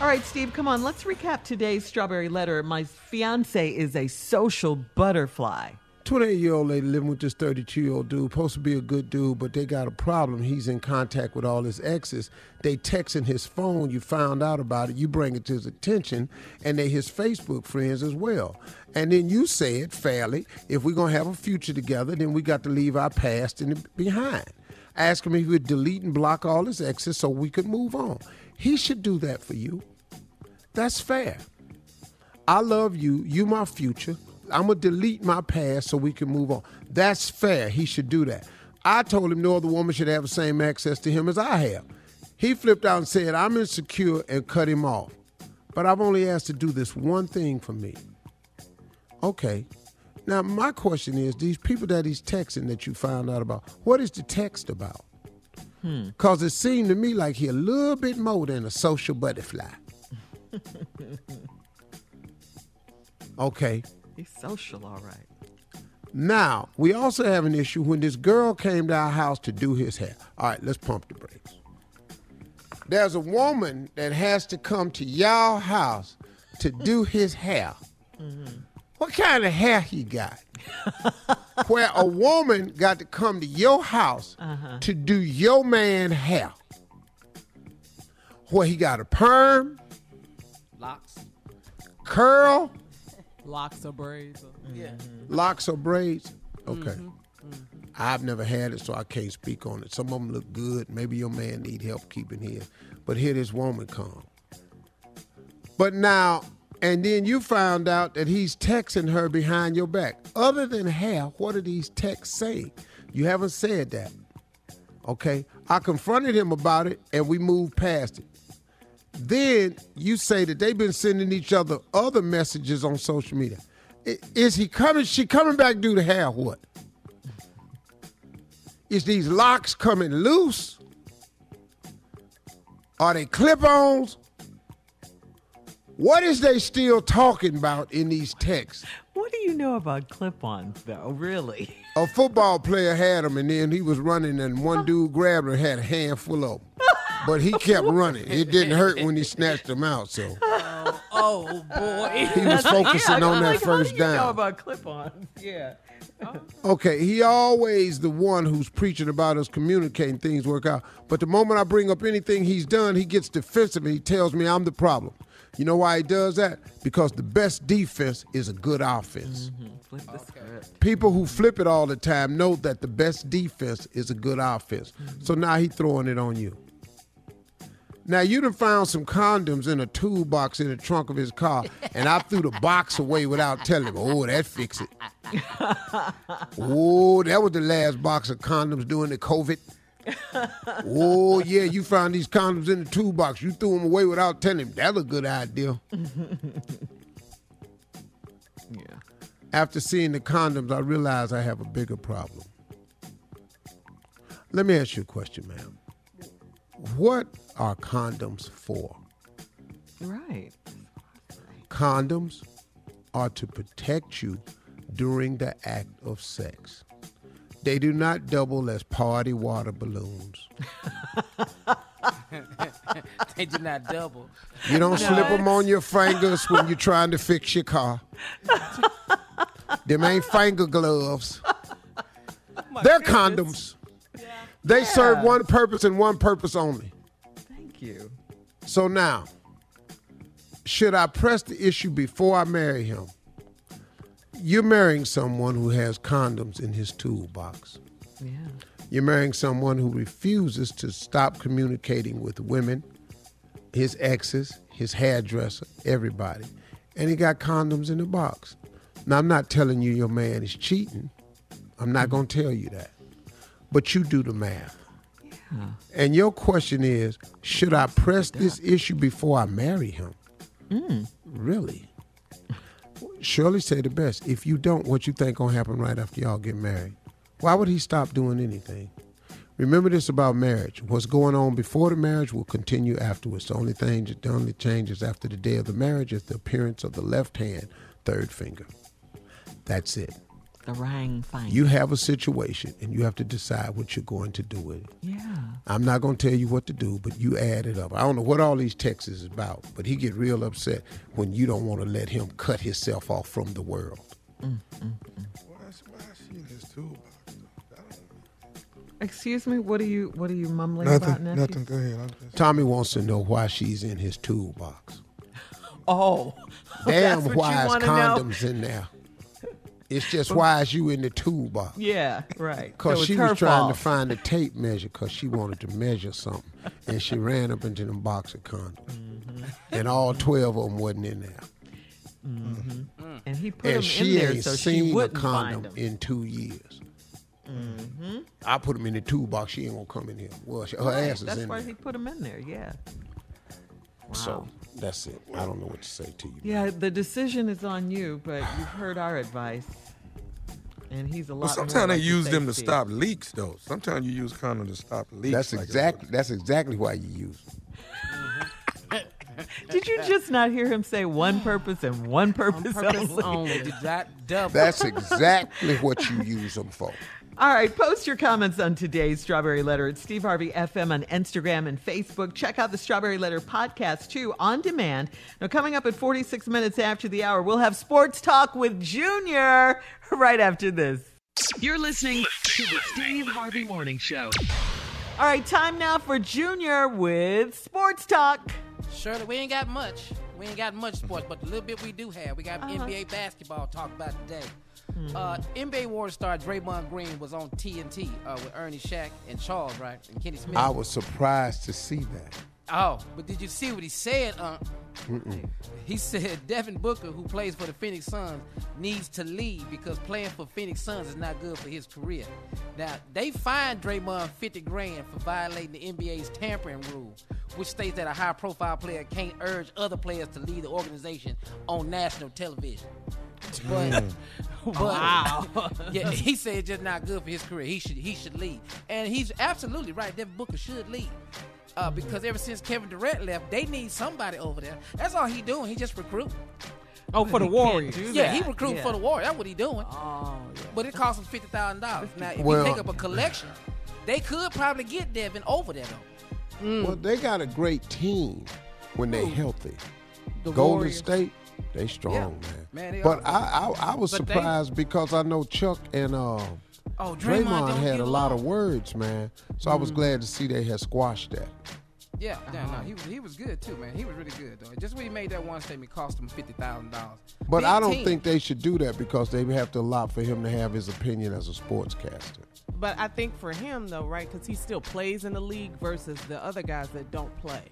All right, Steve, come on. Let's recap today's Strawberry Letter. My fiance is a social butterfly. 28 year old lady living with this 32 year old dude, supposed to be a good dude, but they got a problem. He's in contact with all his exes. They texting his phone. You found out about it. You bring it to his attention, and they his Facebook friends as well. And then you said fairly, if we're gonna have a future together, then we got to leave our past in the behind. Ask him if he would delete and block all his exes so we could move on. He should do that for you. That's fair. I love you. You my future. I'm gonna delete my past so we can move on. That's fair. He should do that. I told him no other woman should have the same access to him as I have. He flipped out and said, I'm insecure and cut him off. But I've only asked to do this one thing for me. Okay. Now my question is, these people that he's texting that you found out about, what is the text about? Hmm. Cause it seemed to me like he a little bit more than a social butterfly. <laughs> Okay. He's social, all right. Now, we also have an issue when this girl came to our house to do his hair. All right, let's pump the brakes. There's a woman that has to come to y'all house to do his hair. What kind of hair he got? <laughs> Where a woman got to come to your house Uh-huh. to do your man hair. Where he got a perm, Locks. curl, Locks or braids. Or, yeah. locks or braids. Okay. Mhm, I've never had it, so I can't speak on it. Some of them look good. Maybe your man need help keeping his. But here this woman come. But now, and then you found out that he's texting her behind your back. Other than hair, what are these texts saying? You haven't said that. Okay? I confronted him about it and we moved past it. Then you say that they've been sending each other other messages on social media. Is he coming? She coming back due to hair? What? Is these locks coming loose? Are they clip-ons? What is they still talking about in these texts? What do you know about clip-ons, though? Really? A football player had them, and then he was running, and one <laughs> dude grabbed her and had a handful of them. But he kept running. It didn't hurt when he snatched them out. So oh, oh boy. He was <laughs> focusing yeah, on that like, first how do you know down. about clip-ons? Yeah. <laughs> Okay, he always the one who's preaching about us communicating things work out. But the moment I bring up anything he's done, he gets defensive and he tells me I'm the problem. You know why he does that? Because the best defense is a good offense. Mm-hmm. Flip the script. People who flip it all the time know that the best defense is a good offense. Mm-hmm. So now he throwing it on you. Now you done found some condoms in a toolbox in the trunk of his car, and I threw the box away without telling him. Oh, that fix it. Oh, that was the last box of condoms during the COVID. Oh yeah, you found these condoms in the toolbox. You threw them away without telling him. That's a good idea. yeah. After seeing the condoms, I realized I have a bigger problem. Let me ask you a question, ma'am. What are condoms for? Right. Condoms are to protect you during the act of sex. They do not double as party water balloons. <laughs> they do not double. You don't slip 'em slip them on your fingers when you're trying to fix your car. them ain't finger gloves. Oh They're condoms. They serve one purpose and one purpose only. You. So now, Should I press the issue before I marry him? You're marrying someone who has condoms in his toolbox. Yeah. You're marrying someone who refuses to stop communicating with women, his exes, his hairdresser, everybody. And he got condoms in the box. Now, I'm not telling you your man is cheating. I'm not going to tell you that. But you do the math. And your question is should I press this issue before I marry him? Mm. Really? Shirley said the best. If you don't, what you think gonna happen right after y'all get married? Why would he stop doing anything? Remember this about marriage. What's going on before the marriage will continue afterwards. The only thing, the only changes after the day of the marriage is the appearance of the left hand, third finger. That's it. The rang fine. You have a situation and you have to decide what you're going to do with it. Yeah. I'm not going to tell you what to do, but you add it up. I don't know what all these texts is about, but he get real upset when you don't want to let him cut himself off from the world. Mm, mm, mm. Excuse me. What are you? What are you mumbling Nothing, about, nephew? nothing. Go ahead. Just- Tommy wants to know why she's in his toolbox. <laughs> Oh. <laughs> Damn, That's what why you is wanna know? condoms in there? It's just why is you in the toolbox? Yeah. Right. Because So she was trying fault. to find a tape measure because she wanted to measure something. And she ran up into them box of condoms. Mm-hmm. And all 12 of them wasn't in there. Mm-hmm. And he put and them she in there ain't so seen she a wouldn't find condom them. in two years. Mm-hmm. I put them in the toolbox. She ain't gonna come in here. Well, she, her Right, ass is That's in why he put them in there. Yeah. So that's it. I don't know what to say to you. Yeah. The decision is on you, but you've heard our advice, and he's a lot. But more sometimes they like use them to Steve. stop leaks, though. Sometimes you use condom to stop leaks. That's like exactly that's exactly why you use. them. <laughs> Did you just not hear him say one purpose and one purpose, purpose only? only. Did that double. That's exactly what you use them for. <laughs> All right, post your comments on today's Strawberry Letter at Steve Harvey FM on Instagram and Facebook. Check out the Strawberry Letter podcast too on demand. Now, coming up at 46 minutes after the hour, we'll have sports talk with Junior right after this. You're listening to the Steve Harvey Morning Show. All right, time now for Junior with sports talk. Shirley, we ain't got much. We ain't got much sports, but the little bit we do have, we got Uh-huh. NBA basketball to talk about today. Hmm. Uh, NBA Warriors star Draymond Green was on TNT uh, with Ernie Shaq and Charles, right? And Kenny Smith. I was surprised to see that. Oh, but did you see what he said? Uh, Mm-mm. he said Devin Booker, who plays for the Phoenix Suns, needs to leave because playing for Phoenix Suns is not good for his career. Now, they fined Draymond 50 grand for violating the NBA's tampering rule, which states that a high profile player can't urge other players to leave the organization on national television. But, <laughs> but Wow. <laughs> yeah, he said it's just not good for his career. He should he should leave, and he's absolutely right. Devin Booker should leave. Uh, because ever since Kevin Durant left, they need somebody over there. That's all he doing. He just recruit. Oh, for the <laughs> Warriors. Yeah, he recruiting for the Warriors. That's what he doing. Oh, yeah. But it costs him fifty thousand dollars. Now, if Well- you take up a collection, they could probably get Devin over there though. Well, they got a great team when they're healthy. The Golden Warriors. State, they strong, Yeah. man. Man, they but. I, I, I was But they- surprised because I know Chuck and uh, Oh, Draymond Draymond had a lot of words, man. So I was Mm. glad to see they had squashed that. Yeah, yeah, no, he was he was good too, man. He was really good though. Just when he made that one statement, cost him fifty thousand dollars. But I don't think they should do that because they have to allow for him to have his opinion as a sportscaster. But I think for him though, right? Because he still plays in the league versus the other guys that don't play.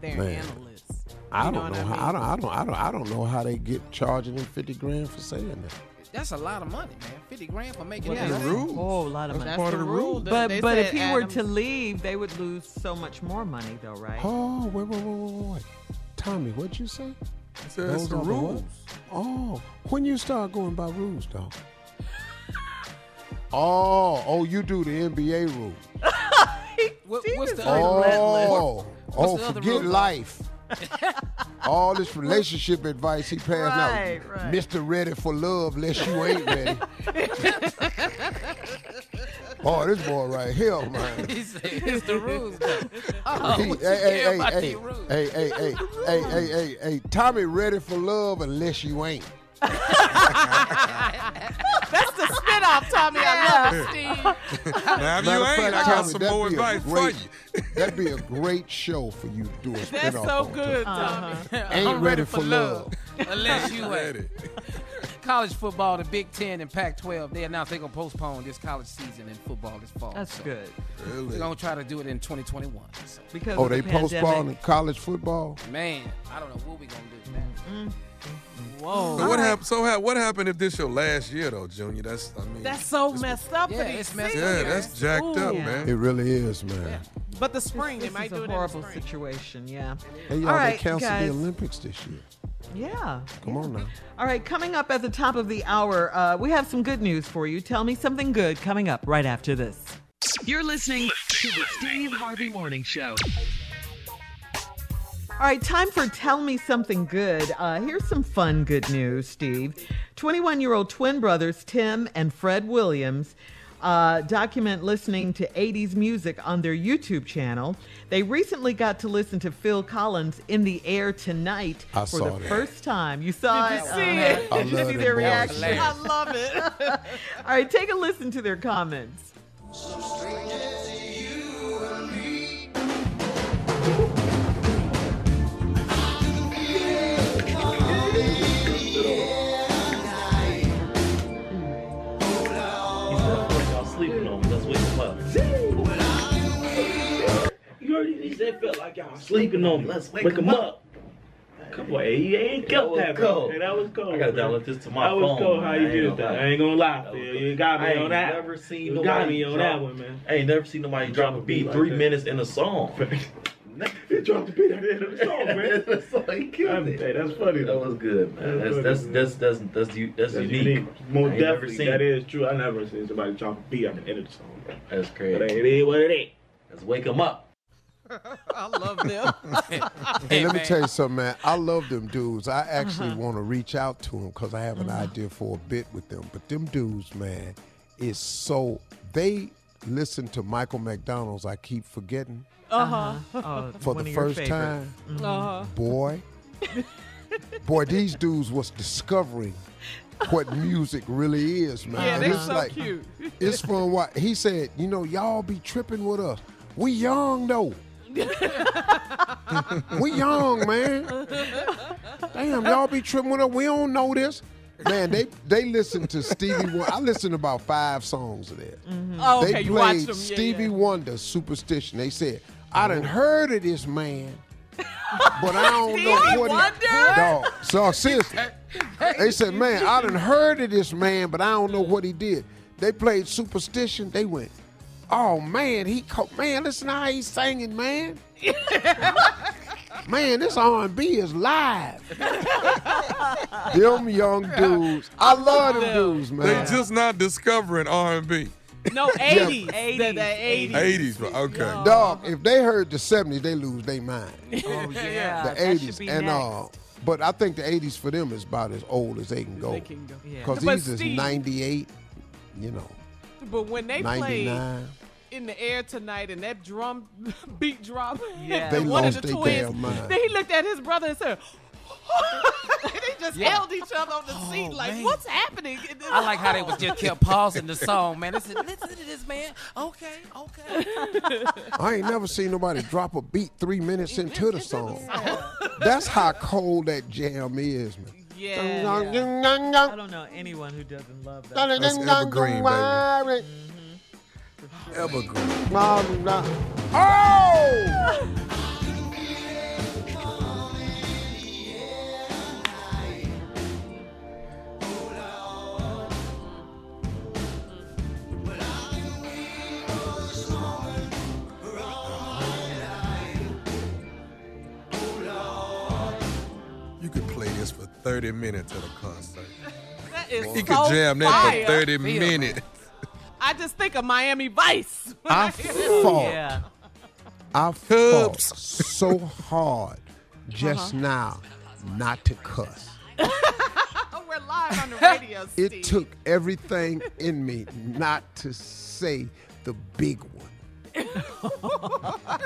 They're Man. analysts. I don't know, what how. I don't. I don't. I don't. I don't know how they get charging him fifty grand for saying that. That's a lot of money, man. Fifty grand for making Yeah, that. that's a lot of That's part of the rule. But They but if said he were to leave, they would lose so much more money, though, right? Oh, wait, wait, wait, wait, wait, wait. Tommy, what'd you say? said it's the are what? rules. Oh, when you start going by rules, dog. <laughs> Oh, oh, you do the NBA rules. <laughs> What, what's the Oh, other oh, the other forget rule? life. <laughs> All this relationship advice he passed Right, out. right. Mr. Ready for Love, unless you ain't ready. <laughs> oh, this boy right here, man. <laughs> he said it's the rules. Though. Oh, He- what hey, hey, hey, hey, hey, hey, hey, hey, hey, hey, hey, Tommy ready for love unless you ain't. That's the spinoff, Tommy. I love it, Steve. Now, if you Matter of ain't, fact, I got Tommy, some more advice great- for you. That'd be a great show for you to do a spinoff That's so on. good, Uh-huh. Tommy. Ain't I'm ready for love. Unless you Ready. ain't. College football, the Big Ten and Pac-12, they announced they're gonna postpone this college season in football this fall. That's So good. They're gonna try to do it in 2021. So, Because Oh, of they the pandemic. postponing college football? man, I don't know what we gonna do, man. Whoa. So what happened? So ha- what happened if this your last year though, Junior? That's I mean. That's so messed up Yeah, it's messed up. yeah, that's jacked up, man. It really is, man. But the spring, This they might is do a horrible situation. Yeah. Hey, y'all, All they canceled guys. the Olympics this year. Yeah. Come on now. All right, coming up at the top of the hour, uh, we have some good news for you. Tell me something good coming up right after this. You're listening to the Steve Harvey Morning Show. All right, time for Tell Me Something Good. Uh, here's some fun good news, Steve. 21 year old twin brothers, Tim and Fred Williams, uh, document listening to 80s music on their YouTube channel. They recently got to listen to Phil Collins in the air tonight I for the that. first time. You saw Did it? you see it? I Did you see them their boys, reaction? I love it. <laughs> All right, take a listen to their comments. Sleeping on me. Let's wake, him up. Come on, hey, he ain't kept was that, cold. Hey, that was cold. I gotta download this to my phone. That was phone, cold man. how you ain't did that. lie. I ain't gonna lie, That Phil. You got me I ain't on that. never seen you got me on drop- that one, man. I ain't never seen nobody drop a beat like three that. minutes in a song. <laughs> He dropped the beat at the end of the song, man. <laughs> That's so he killed Hey, that's funny. That was good, man. That's That's funny, that's that's that's that's u- that's, That's unique. unique. Most I ain't never definitely, seen that it. is true. I never seen somebody drop a beat at the end of the song. That's But crazy. it is what it is. Let's wake him up. <laughs> I love them. <laughs> Hey, let me tell you something, man. I love them dudes. I actually want to reach out to them because I have an idea for a bit with them. But them dudes, man, is so they listen to Michael McDonald's. I keep forgetting Uh huh. Oh, for one the of your first favorites. time. Uh huh. Boy, <laughs> boy, these dudes was discovering what music really is, man. Yeah, And they it's so like, cute. It's fun. What he said, you know, y'all be tripping with us. We young though. <laughs> we young, man. Damn, y'all be tripping with us. We don't know this. Man, they they listen to Stevie Wonder. I listened to about five songs of theirs. Mm-hmm. Oh, okay. they you watched played them. Yeah, Stevie yeah. Wonder, Superstition. They said, I done oh. heard of this man, but I don't know what Wonder? he Dog. So seriously, they said, man, I done heard of this man, but I don't know what he did. They played Superstition. They went, oh man, he co- man, listen how he's singing, man. man, this R&B is live. them young dudes, I love them dudes, man. They man. just not discovering R&B. No, 80s. The, the 80s. 80s, right? okay. Dog, if they heard the 70s, they lose their mind. <laughs> Oh, yeah. the 80s and next. uh but I think the 80s for them is about as old as they can go. They can go. Yeah. Cuz But these is 98, you know, But when they played 99. In the air tonight and that drum <laughs> beat drop, <laughs> Yeah. They one lost of the their twins, then he looked at his brother and said, <laughs> they just Yeah. held each other on the oh, seat like, man. what's happening? I like how they was just kept pausing the song, man. They said, listen to this, man. Okay, okay. I ain't never seen nobody drop a beat 3 minutes into the song. That's how cold that jam is, man. Yeah. I don't know anyone who doesn't love that. That's evergreen, baby. Mm. Evergreen. Oh! You could play this for 30 minutes at a concert. That is You so could jam that fire. for 30 minutes. I just think of Miami Vice. <laughs> I fought. Yeah. I fought <laughs> so hard just uh-huh. now not to cuss. <laughs> We're live on the radio, Steve. It took everything in me not to say the big one.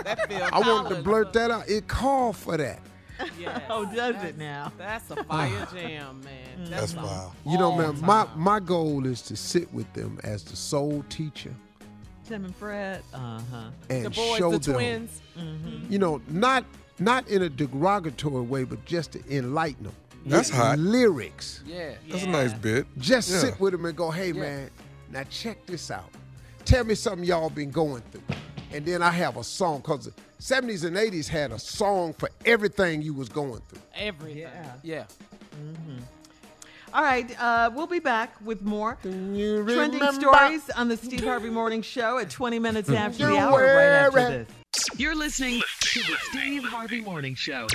that I wanted to blurt that out. It called for that. <laughs> Yes. Oh, does it now? That's a <laughs> fire jam, man. That's wild. You know, All man, my my goal is to sit with them as the sole teacher Tim and Fred. Uh huh. and the boys, show the them, twins. you know, not not in a derogatory way, but just to enlighten them. That's hot. Lyrics. Yeah. That's a nice bit. Just Yeah. sit with them and go, hey man, now check this out. Tell me something y'all been going through. And then I have a song, because the 70s and 80s had a song for everything you was going through. Everything. Yeah. Yeah. All right, uh, we'll be back with more trending remember? stories on the Steve Harvey Morning Show at 20 minutes after the You hour, right after wear this. You're listening to the Steve Harvey Morning Show.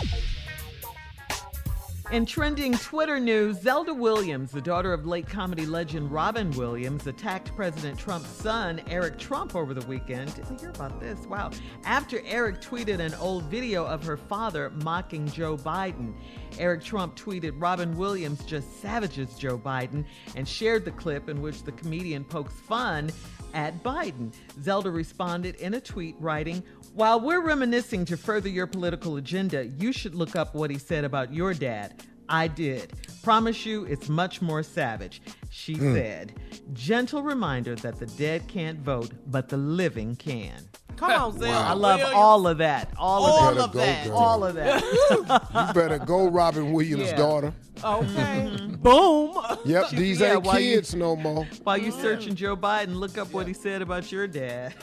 In trending Twitter news, Zelda Williams, the daughter of late comedy legend Robin Williams, attacked President Trump's son, Eric Trump, over the weekend. Didn't hear about this. Wow. After Eric tweeted an old video of her father mocking Joe Biden, Eric Trump tweeted, Robin Williams just savages Joe Biden, and shared the clip in which the comedian pokes fun at Biden. Zelda responded in a tweet writing, While we're reminiscing to further your political agenda, you should look up what he said about your dad. I did. Promise you it's much more savage. She Hmm. said, Gentle reminder that the dead can't vote, but the living can. Come on, <laughs> Zelda. I love Williams. all of that. All, All of that. of that. All of that. You better go, Robin Williams' Yeah. daughter. Okay. <laughs> Boom. Yep, <laughs> these yeah, ain't while you- kids no more. While you searching Joe Biden, look up what he said about your dad.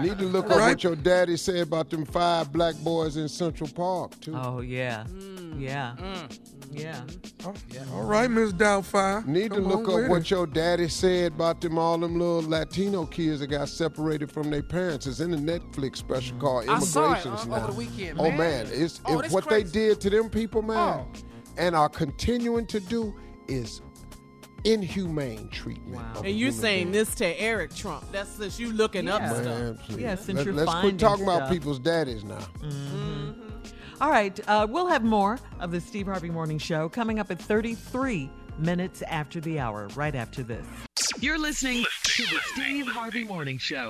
Need to look up what your daddy said about them five black boys in Central Park, too. Oh yeah, Mm. yeah, yeah. All right, Miss Doubtfire. Need to look up what it. your daddy said about them all them little Latino kids that got separated from their parents. It's in the Netflix special called I saw it, Immigrations uh, now. over the weekend, oh man. man, it's Oh, it- what crazy. they did to them people, man, and are continuing to do is inhumane treatment. of And you're saying beings. this to Eric Trump? That's since you looking up Yeah. stuff. Man, please. Yeah, since Let, you're us quit finding talking about people's daddies now. All right, uh, we'll have more of the Steve Harvey Morning Show coming up at 33 minutes after the hour, right after this. You're listening to the Steve Harvey Morning Show.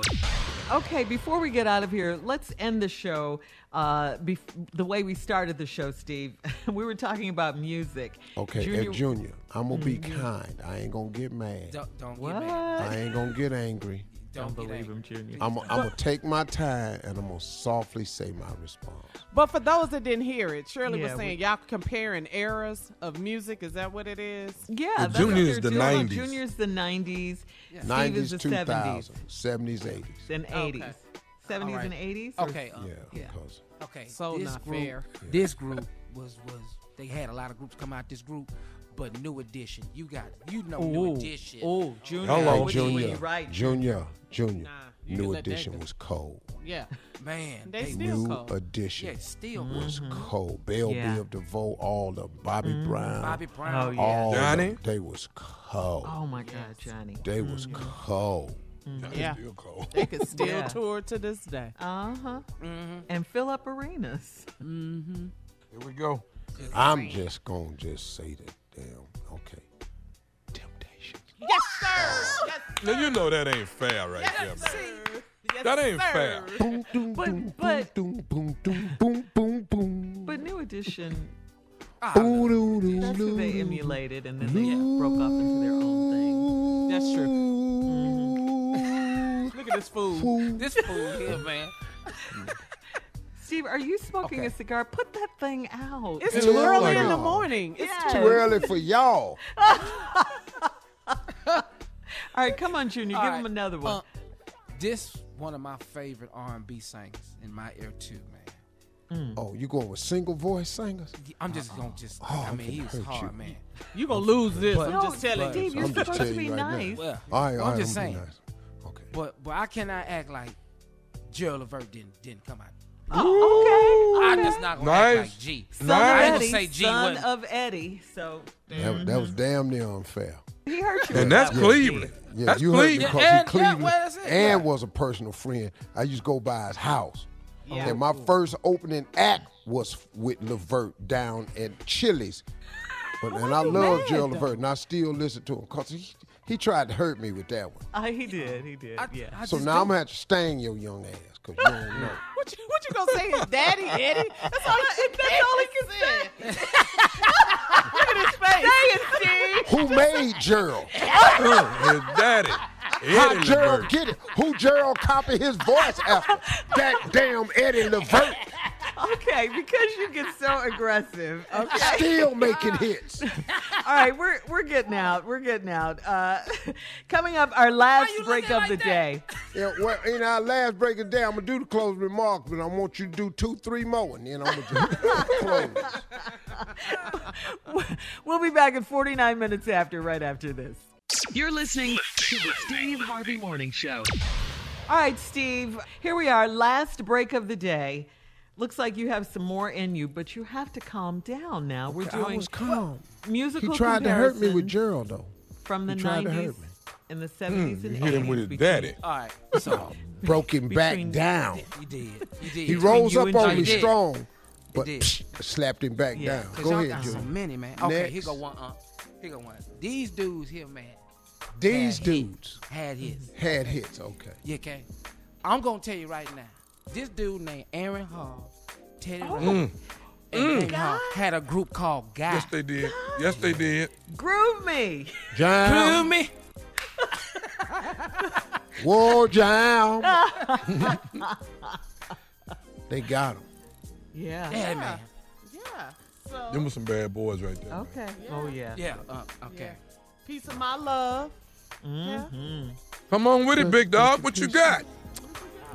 Okay, before we get out of here, let's end the show uh, bef- the way we started the show, Steve. <laughs> we were talking about music. Okay, Junior- Junior, Junior I'm gonna be kind. I ain't gonna get mad. Don't, don't What? get mad. I ain't gonna get angry. Don't believe him, Junior. I'm, I'm gonna take my time and I'm gonna softly say my response. But for those that didn't hear it, Shirley Yeah, was saying we- y'all comparing eras of music. Is that what it is? Yeah, Well, that's Junior's they're the doing. 90s. Junior's the 90s. Steve 90s, is the 70s 2000s, 70s, 80s. and 80s. 70s All right. and 80s? Okay. uh, Yeah, yeah. Okay. So this not group, fair. This group was was they had a lot of groups come out this group, but New Edition. You got you know New Ooh, Edition. ooh, Junior. Hello, what- Junior. right. Junior, Junior, Nah, New Edition was cold. Yeah. Man, They they, still New cold. Edition yeah, still was was cold. Bell Yeah. Biv DeVoe, all the Bobby Brown, Bobby Brown. Oh, yeah. all Johnny? them, they was cold. Oh, my God, Johnny. They was cold. Yeah. Still cold. They could <laughs> still Yeah. tour to this day. Uh huh. Mm-hmm. And fill up arenas. Mm-hmm. Here we go. I'm just gonna just say that. Damn. Okay. Temptation. Yes, sir. Yes, Now you know that ain't fair right there, man. yes, That ain't sir. fair. Boom, boom, But- boom, but- boom, boom, boom, boom, boom, boom. But New Edition, ah, Ooh, doo, doo, that's who they emulated, and then they broke off into their own thing. That's true. Mm-hmm. Look at this fool. This fool here, <laughs> man. Steve, are you smoking a cigar? Put that thing out. It's It too look early like in the morning. It's Yes. Too early for y'all. <laughs> <laughs> All right, come on, Junior. All Give right. him another one. Uh, this one of my favorite R&B singers in my ear too, man. Oh, you going with single voice singers? I'm just gonna just. Oh, I mean, he was hard, you. man. You gonna lose this? But- I'm just telling but- Steve, you. you're I'm just supposed to be you right now. nice. Well, All right, all I'm right, just I'm saying. nice. Okay. But but I cannot act like Gerald Levert didn't didn't come out. Oh, okay. I'm just not gonna Nice. act like G. Son Nice. I of ain't gonna say G son wasn't. of Eddie. So That, was- that was damn near unfair. he hurt you. And that's that Cleveland. Yeah, That's you heard me Cleveland. because Yeah, he and- yeah, Cleveland well, and was a personal friend. I used to go by his house. Yeah. And my first opening act was with Levert down at Chili's. But and I love mad, Gerald though? Levert, and I still listen to him because he, he tried to hurt me with that one. Uh, he did. He did. I- yeah. I So just now I'm gonna have to stain your young ass because you don't know. What you, what you gonna say? His daddy, Eddie? That's all he, That's all he can say. Look at his face. Say it, Steve. Who made Gerald? Uh, his daddy. How Eddie Gerald get it? Who Gerald copy his voice after? That damn Eddie Levert Okay, because you get so aggressive. Okay. still making <laughs> hits. All right, we're we're getting out. We're getting out. Uh, <laughs> coming up, our last break of the day. Yeah, well, in our last break of the day, I'm gonna do the closing remarks, but I want you to do two, three more, and then I'm gonna just <laughs> close. We'll be back in 49 minutes after, right after this. You're listening to the Steve Harvey Morning Show. All right, Steve, here we are, last break of the day. Looks like you have some more in you, but you have to calm down now. We're I doing was calm. musical He tried to hurt me with Gerald, though. from the He tried to 90s hurt me. and the 70s and you 80s. hit him with his between- daddy. All right. So <laughs> Broke him back down. you did. You did. He rose up on me strong, but did. psh, slapped him back Yeah, down. Go ahead, got Junior. so many, man. Okay, Next. here go one. Uh, here go one. These dudes here, man, These had dudes had hits. had hits. Okay. Yeah, okay. I'm gonna tell you right now. This dude named Aaron Hall, Teddy Oh. Ray, Mm. and Mm. Aaron Hall had a group called Guy. Yes, they did. Yes, they did. Groove me. Jam. Prove me. <laughs> Whoa, jam. <laughs> they got him. Yeah. Yeah, man. Yeah. So, Them were some bad boys right there. man. Okay. Oh, yeah. Yeah. Uh, okay. piece of my love. Mhm. Come on with it, big dog. What you got?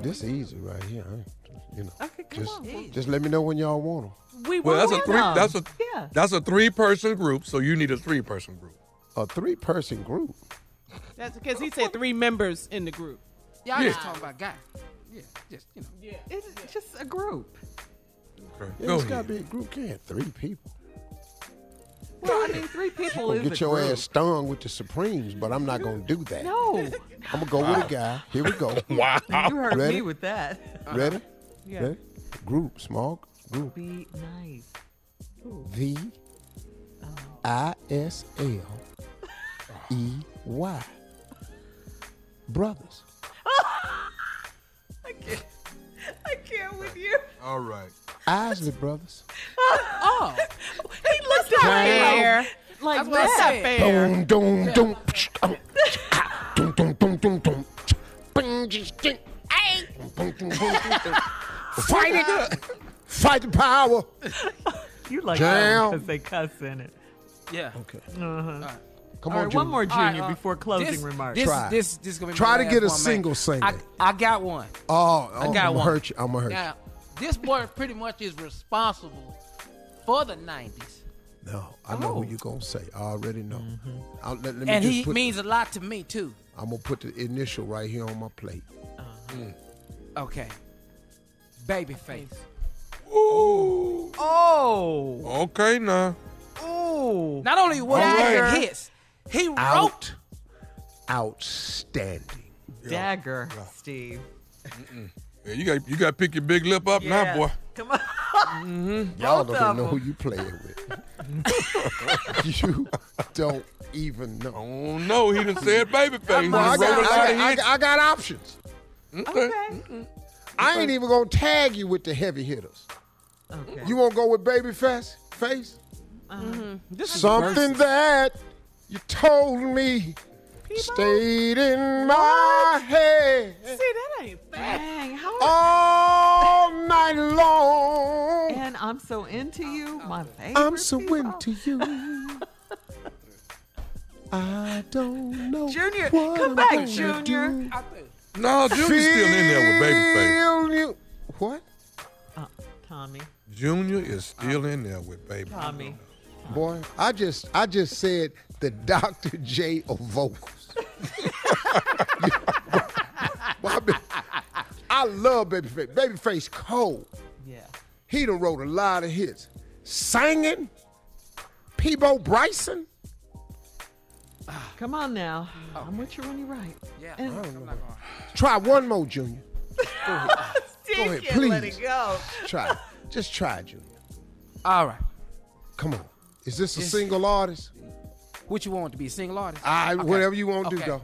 This easy right here. I You know, Okay, come just on. just let me know when y'all want them. We Well, that's a three. them. That's a Yeah. that's a three person group. So you need a three person group. A three person group. That's because he said three members in the group. Y'all Yeah. just talking about Guy. Yeah. Just you know. Yeah. It's just a group. Okay. Yeah, Go it's gotta be a group. Can't three people. Well, I mean, three people Gonna is get a your group. ass stung with the Supremes, but I'm not gonna do that. No. I'm gonna go with a guy. Here we go. <laughs> Wow. You heard Ready? me with that. Ready? Uh-huh. Yeah. Ready? Group, small group. Be nice. V I S L E Y. Brothers. <laughs> I can't. I can't with you. All right. Isley Brothers. <laughs> Oh. He looked at Fair. me like That's what I that. said. Fair. Boom, doom, doom, psh, um, doom, doom, doom, doom, doom. Bing, just ding. Ay. Boom, boom, boom, boom, boom. Fight it. Fight the power. You like Jam. because they cuss in it. Yeah. Okay. Uh-huh. Come All on, right, Junior. one more All right, junior uh, before closing this, remarks. This, Try. This, this, is gonna be Try my to last get a one, man. single single. I, I got one. Oh, oh I I'm got gonna one. hurt you. I'm gonna hurt you. Now, this boy pretty much is responsible for the '90s, No, I know Oh. who you gonna say. I already know. Mm-hmm. I'll, let, let me and just he put, means a lot to me too. I'm gonna put the initial right here on my plate. Okay, Babyface. Ooh. Oh. Okay, now. Oh. Not only was he Dagger. making hits, he wrote. Out, outstanding. Dagger, Steve. Yeah, you got you got to pick your big lip up Yeah. now, boy. Come on. Mm-hmm. Y'all don't even know who you playing with. <laughs> you don't even know. Oh no, he done said babyface. He Well, I, got, I, got, I, got, I got options. Okay. I ain't even gonna tag you with the heavy hitters. Okay. You wanna go with baby Face? This is Something versus. that you told me stayed in my head See, that ain't fair. Dang, how all night long. And I'm so into you, my favorite. I'm so people. into you. I don't know. Junior, what come I'm back, gonna Junior. do. No, Junior's still in there with babyface. Feel you. What? Uh, Tommy, Junior is still in there with baby. Tommy. Boy, I just I just said the Dr. J of vocals. Well, I, mean, I love Babyface. Babyface cold. Yeah. He done wrote a lot of hits. Singing, Peabo Bryson. Come on now. I'm with you when you're right. Yeah, And- I'm not going. Try one more, Junior. Go ahead, <laughs> Steve Go ahead, can't let please. it go. try. Just try, Junior. All right. Come on. Is this a Yes. single artist? What you want to be a single artist? I Okay. whatever you want to Okay. do, though.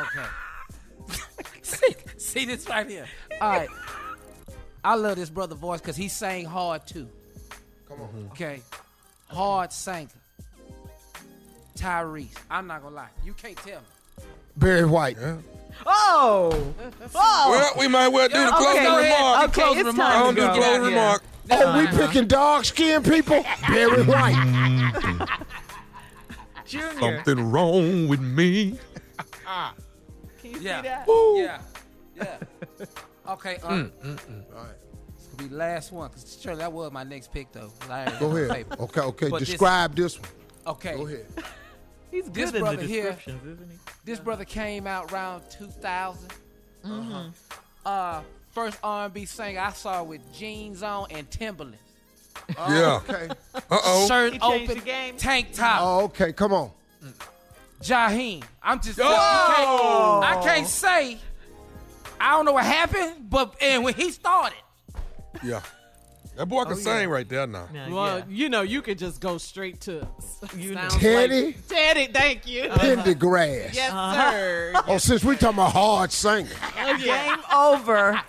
Okay. <laughs> see, see this right here. All right. I love this brother voice because he sang hard too. Come on. Mm-hmm. Okay. Hard singer. Tyrese. I'm not gonna lie. You can't tell me. Barry White. Oh. <laughs> Oh. Well, we might well do the closing go ahead. remark. Okay, Closing it's remark. time I don't do go. closing Yeah. remark. Oh, we picking dog skin people? <laughs> Barry White. Junior. Something wrong with me. <laughs> Can you Yeah. see that? Yeah. Yeah. <laughs> Okay. Uh, Mm, mm, mm. All right. This will be the last one because surely that was my next pick though. Larry, Go ahead. Okay, okay. But Describe this, one. Okay. Go ahead. <laughs> He's This in brother here, descriptions, isn't he? this brother came out around 2000. Mhm. Uh, first R&B singer I saw with jeans on and Timberlands. Yeah. Okay. Uh-oh. Shirt He open, the game? tank top. Oh, okay. Come on. Jaheim. I'm just. Oh! can't- I can't say. I don't know what happened, but and when he started, Yeah. That boy can Oh, yeah. sing right there now. Yeah, Well, yeah. you know, you could just go straight to You sounds Teddy? Like, Teddy, thank you. <laughs> Pendergrass. Yes, Uh-huh. sir. <laughs> Oh, since we talking about hard singing, <laughs> Game over.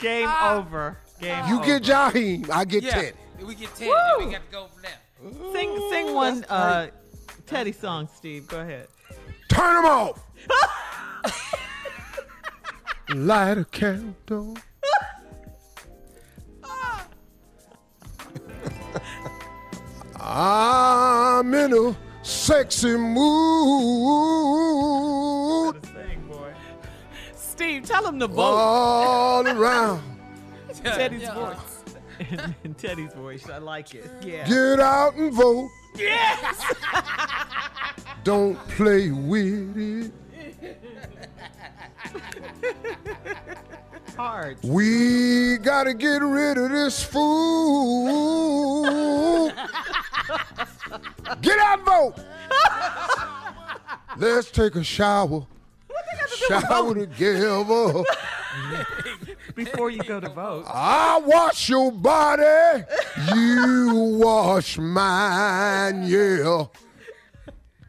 Game over. Game over. you over. get Jaheim, I get yeah, Teddy. We get Teddy. Then we got to go from there. Sing, sing one uh, Teddy song, Steve. Go ahead. Turn them off. <laughs> Light a candle. I'm in a sexy mood Sing, boy. Steve, tell him to vote. all around. <laughs> Teddy's Yeah. voice. In, in Teddy's voice, I like it. Yeah. Get out and vote. Yes. <laughs> Don't play with it. Hard. We gotta get rid of this fool. get out and vote. Let's take a shower. Shower together. <laughs> Before you go to vote. I wash your body. You wash mine, yeah.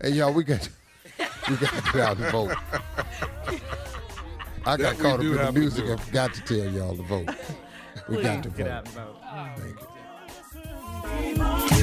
Hey, y'all, we got we got to get out and vote. I got That we caught up do in the have to music. do. I forgot to tell y'all to vote. We Please got to get vote. out and vote. Thank you.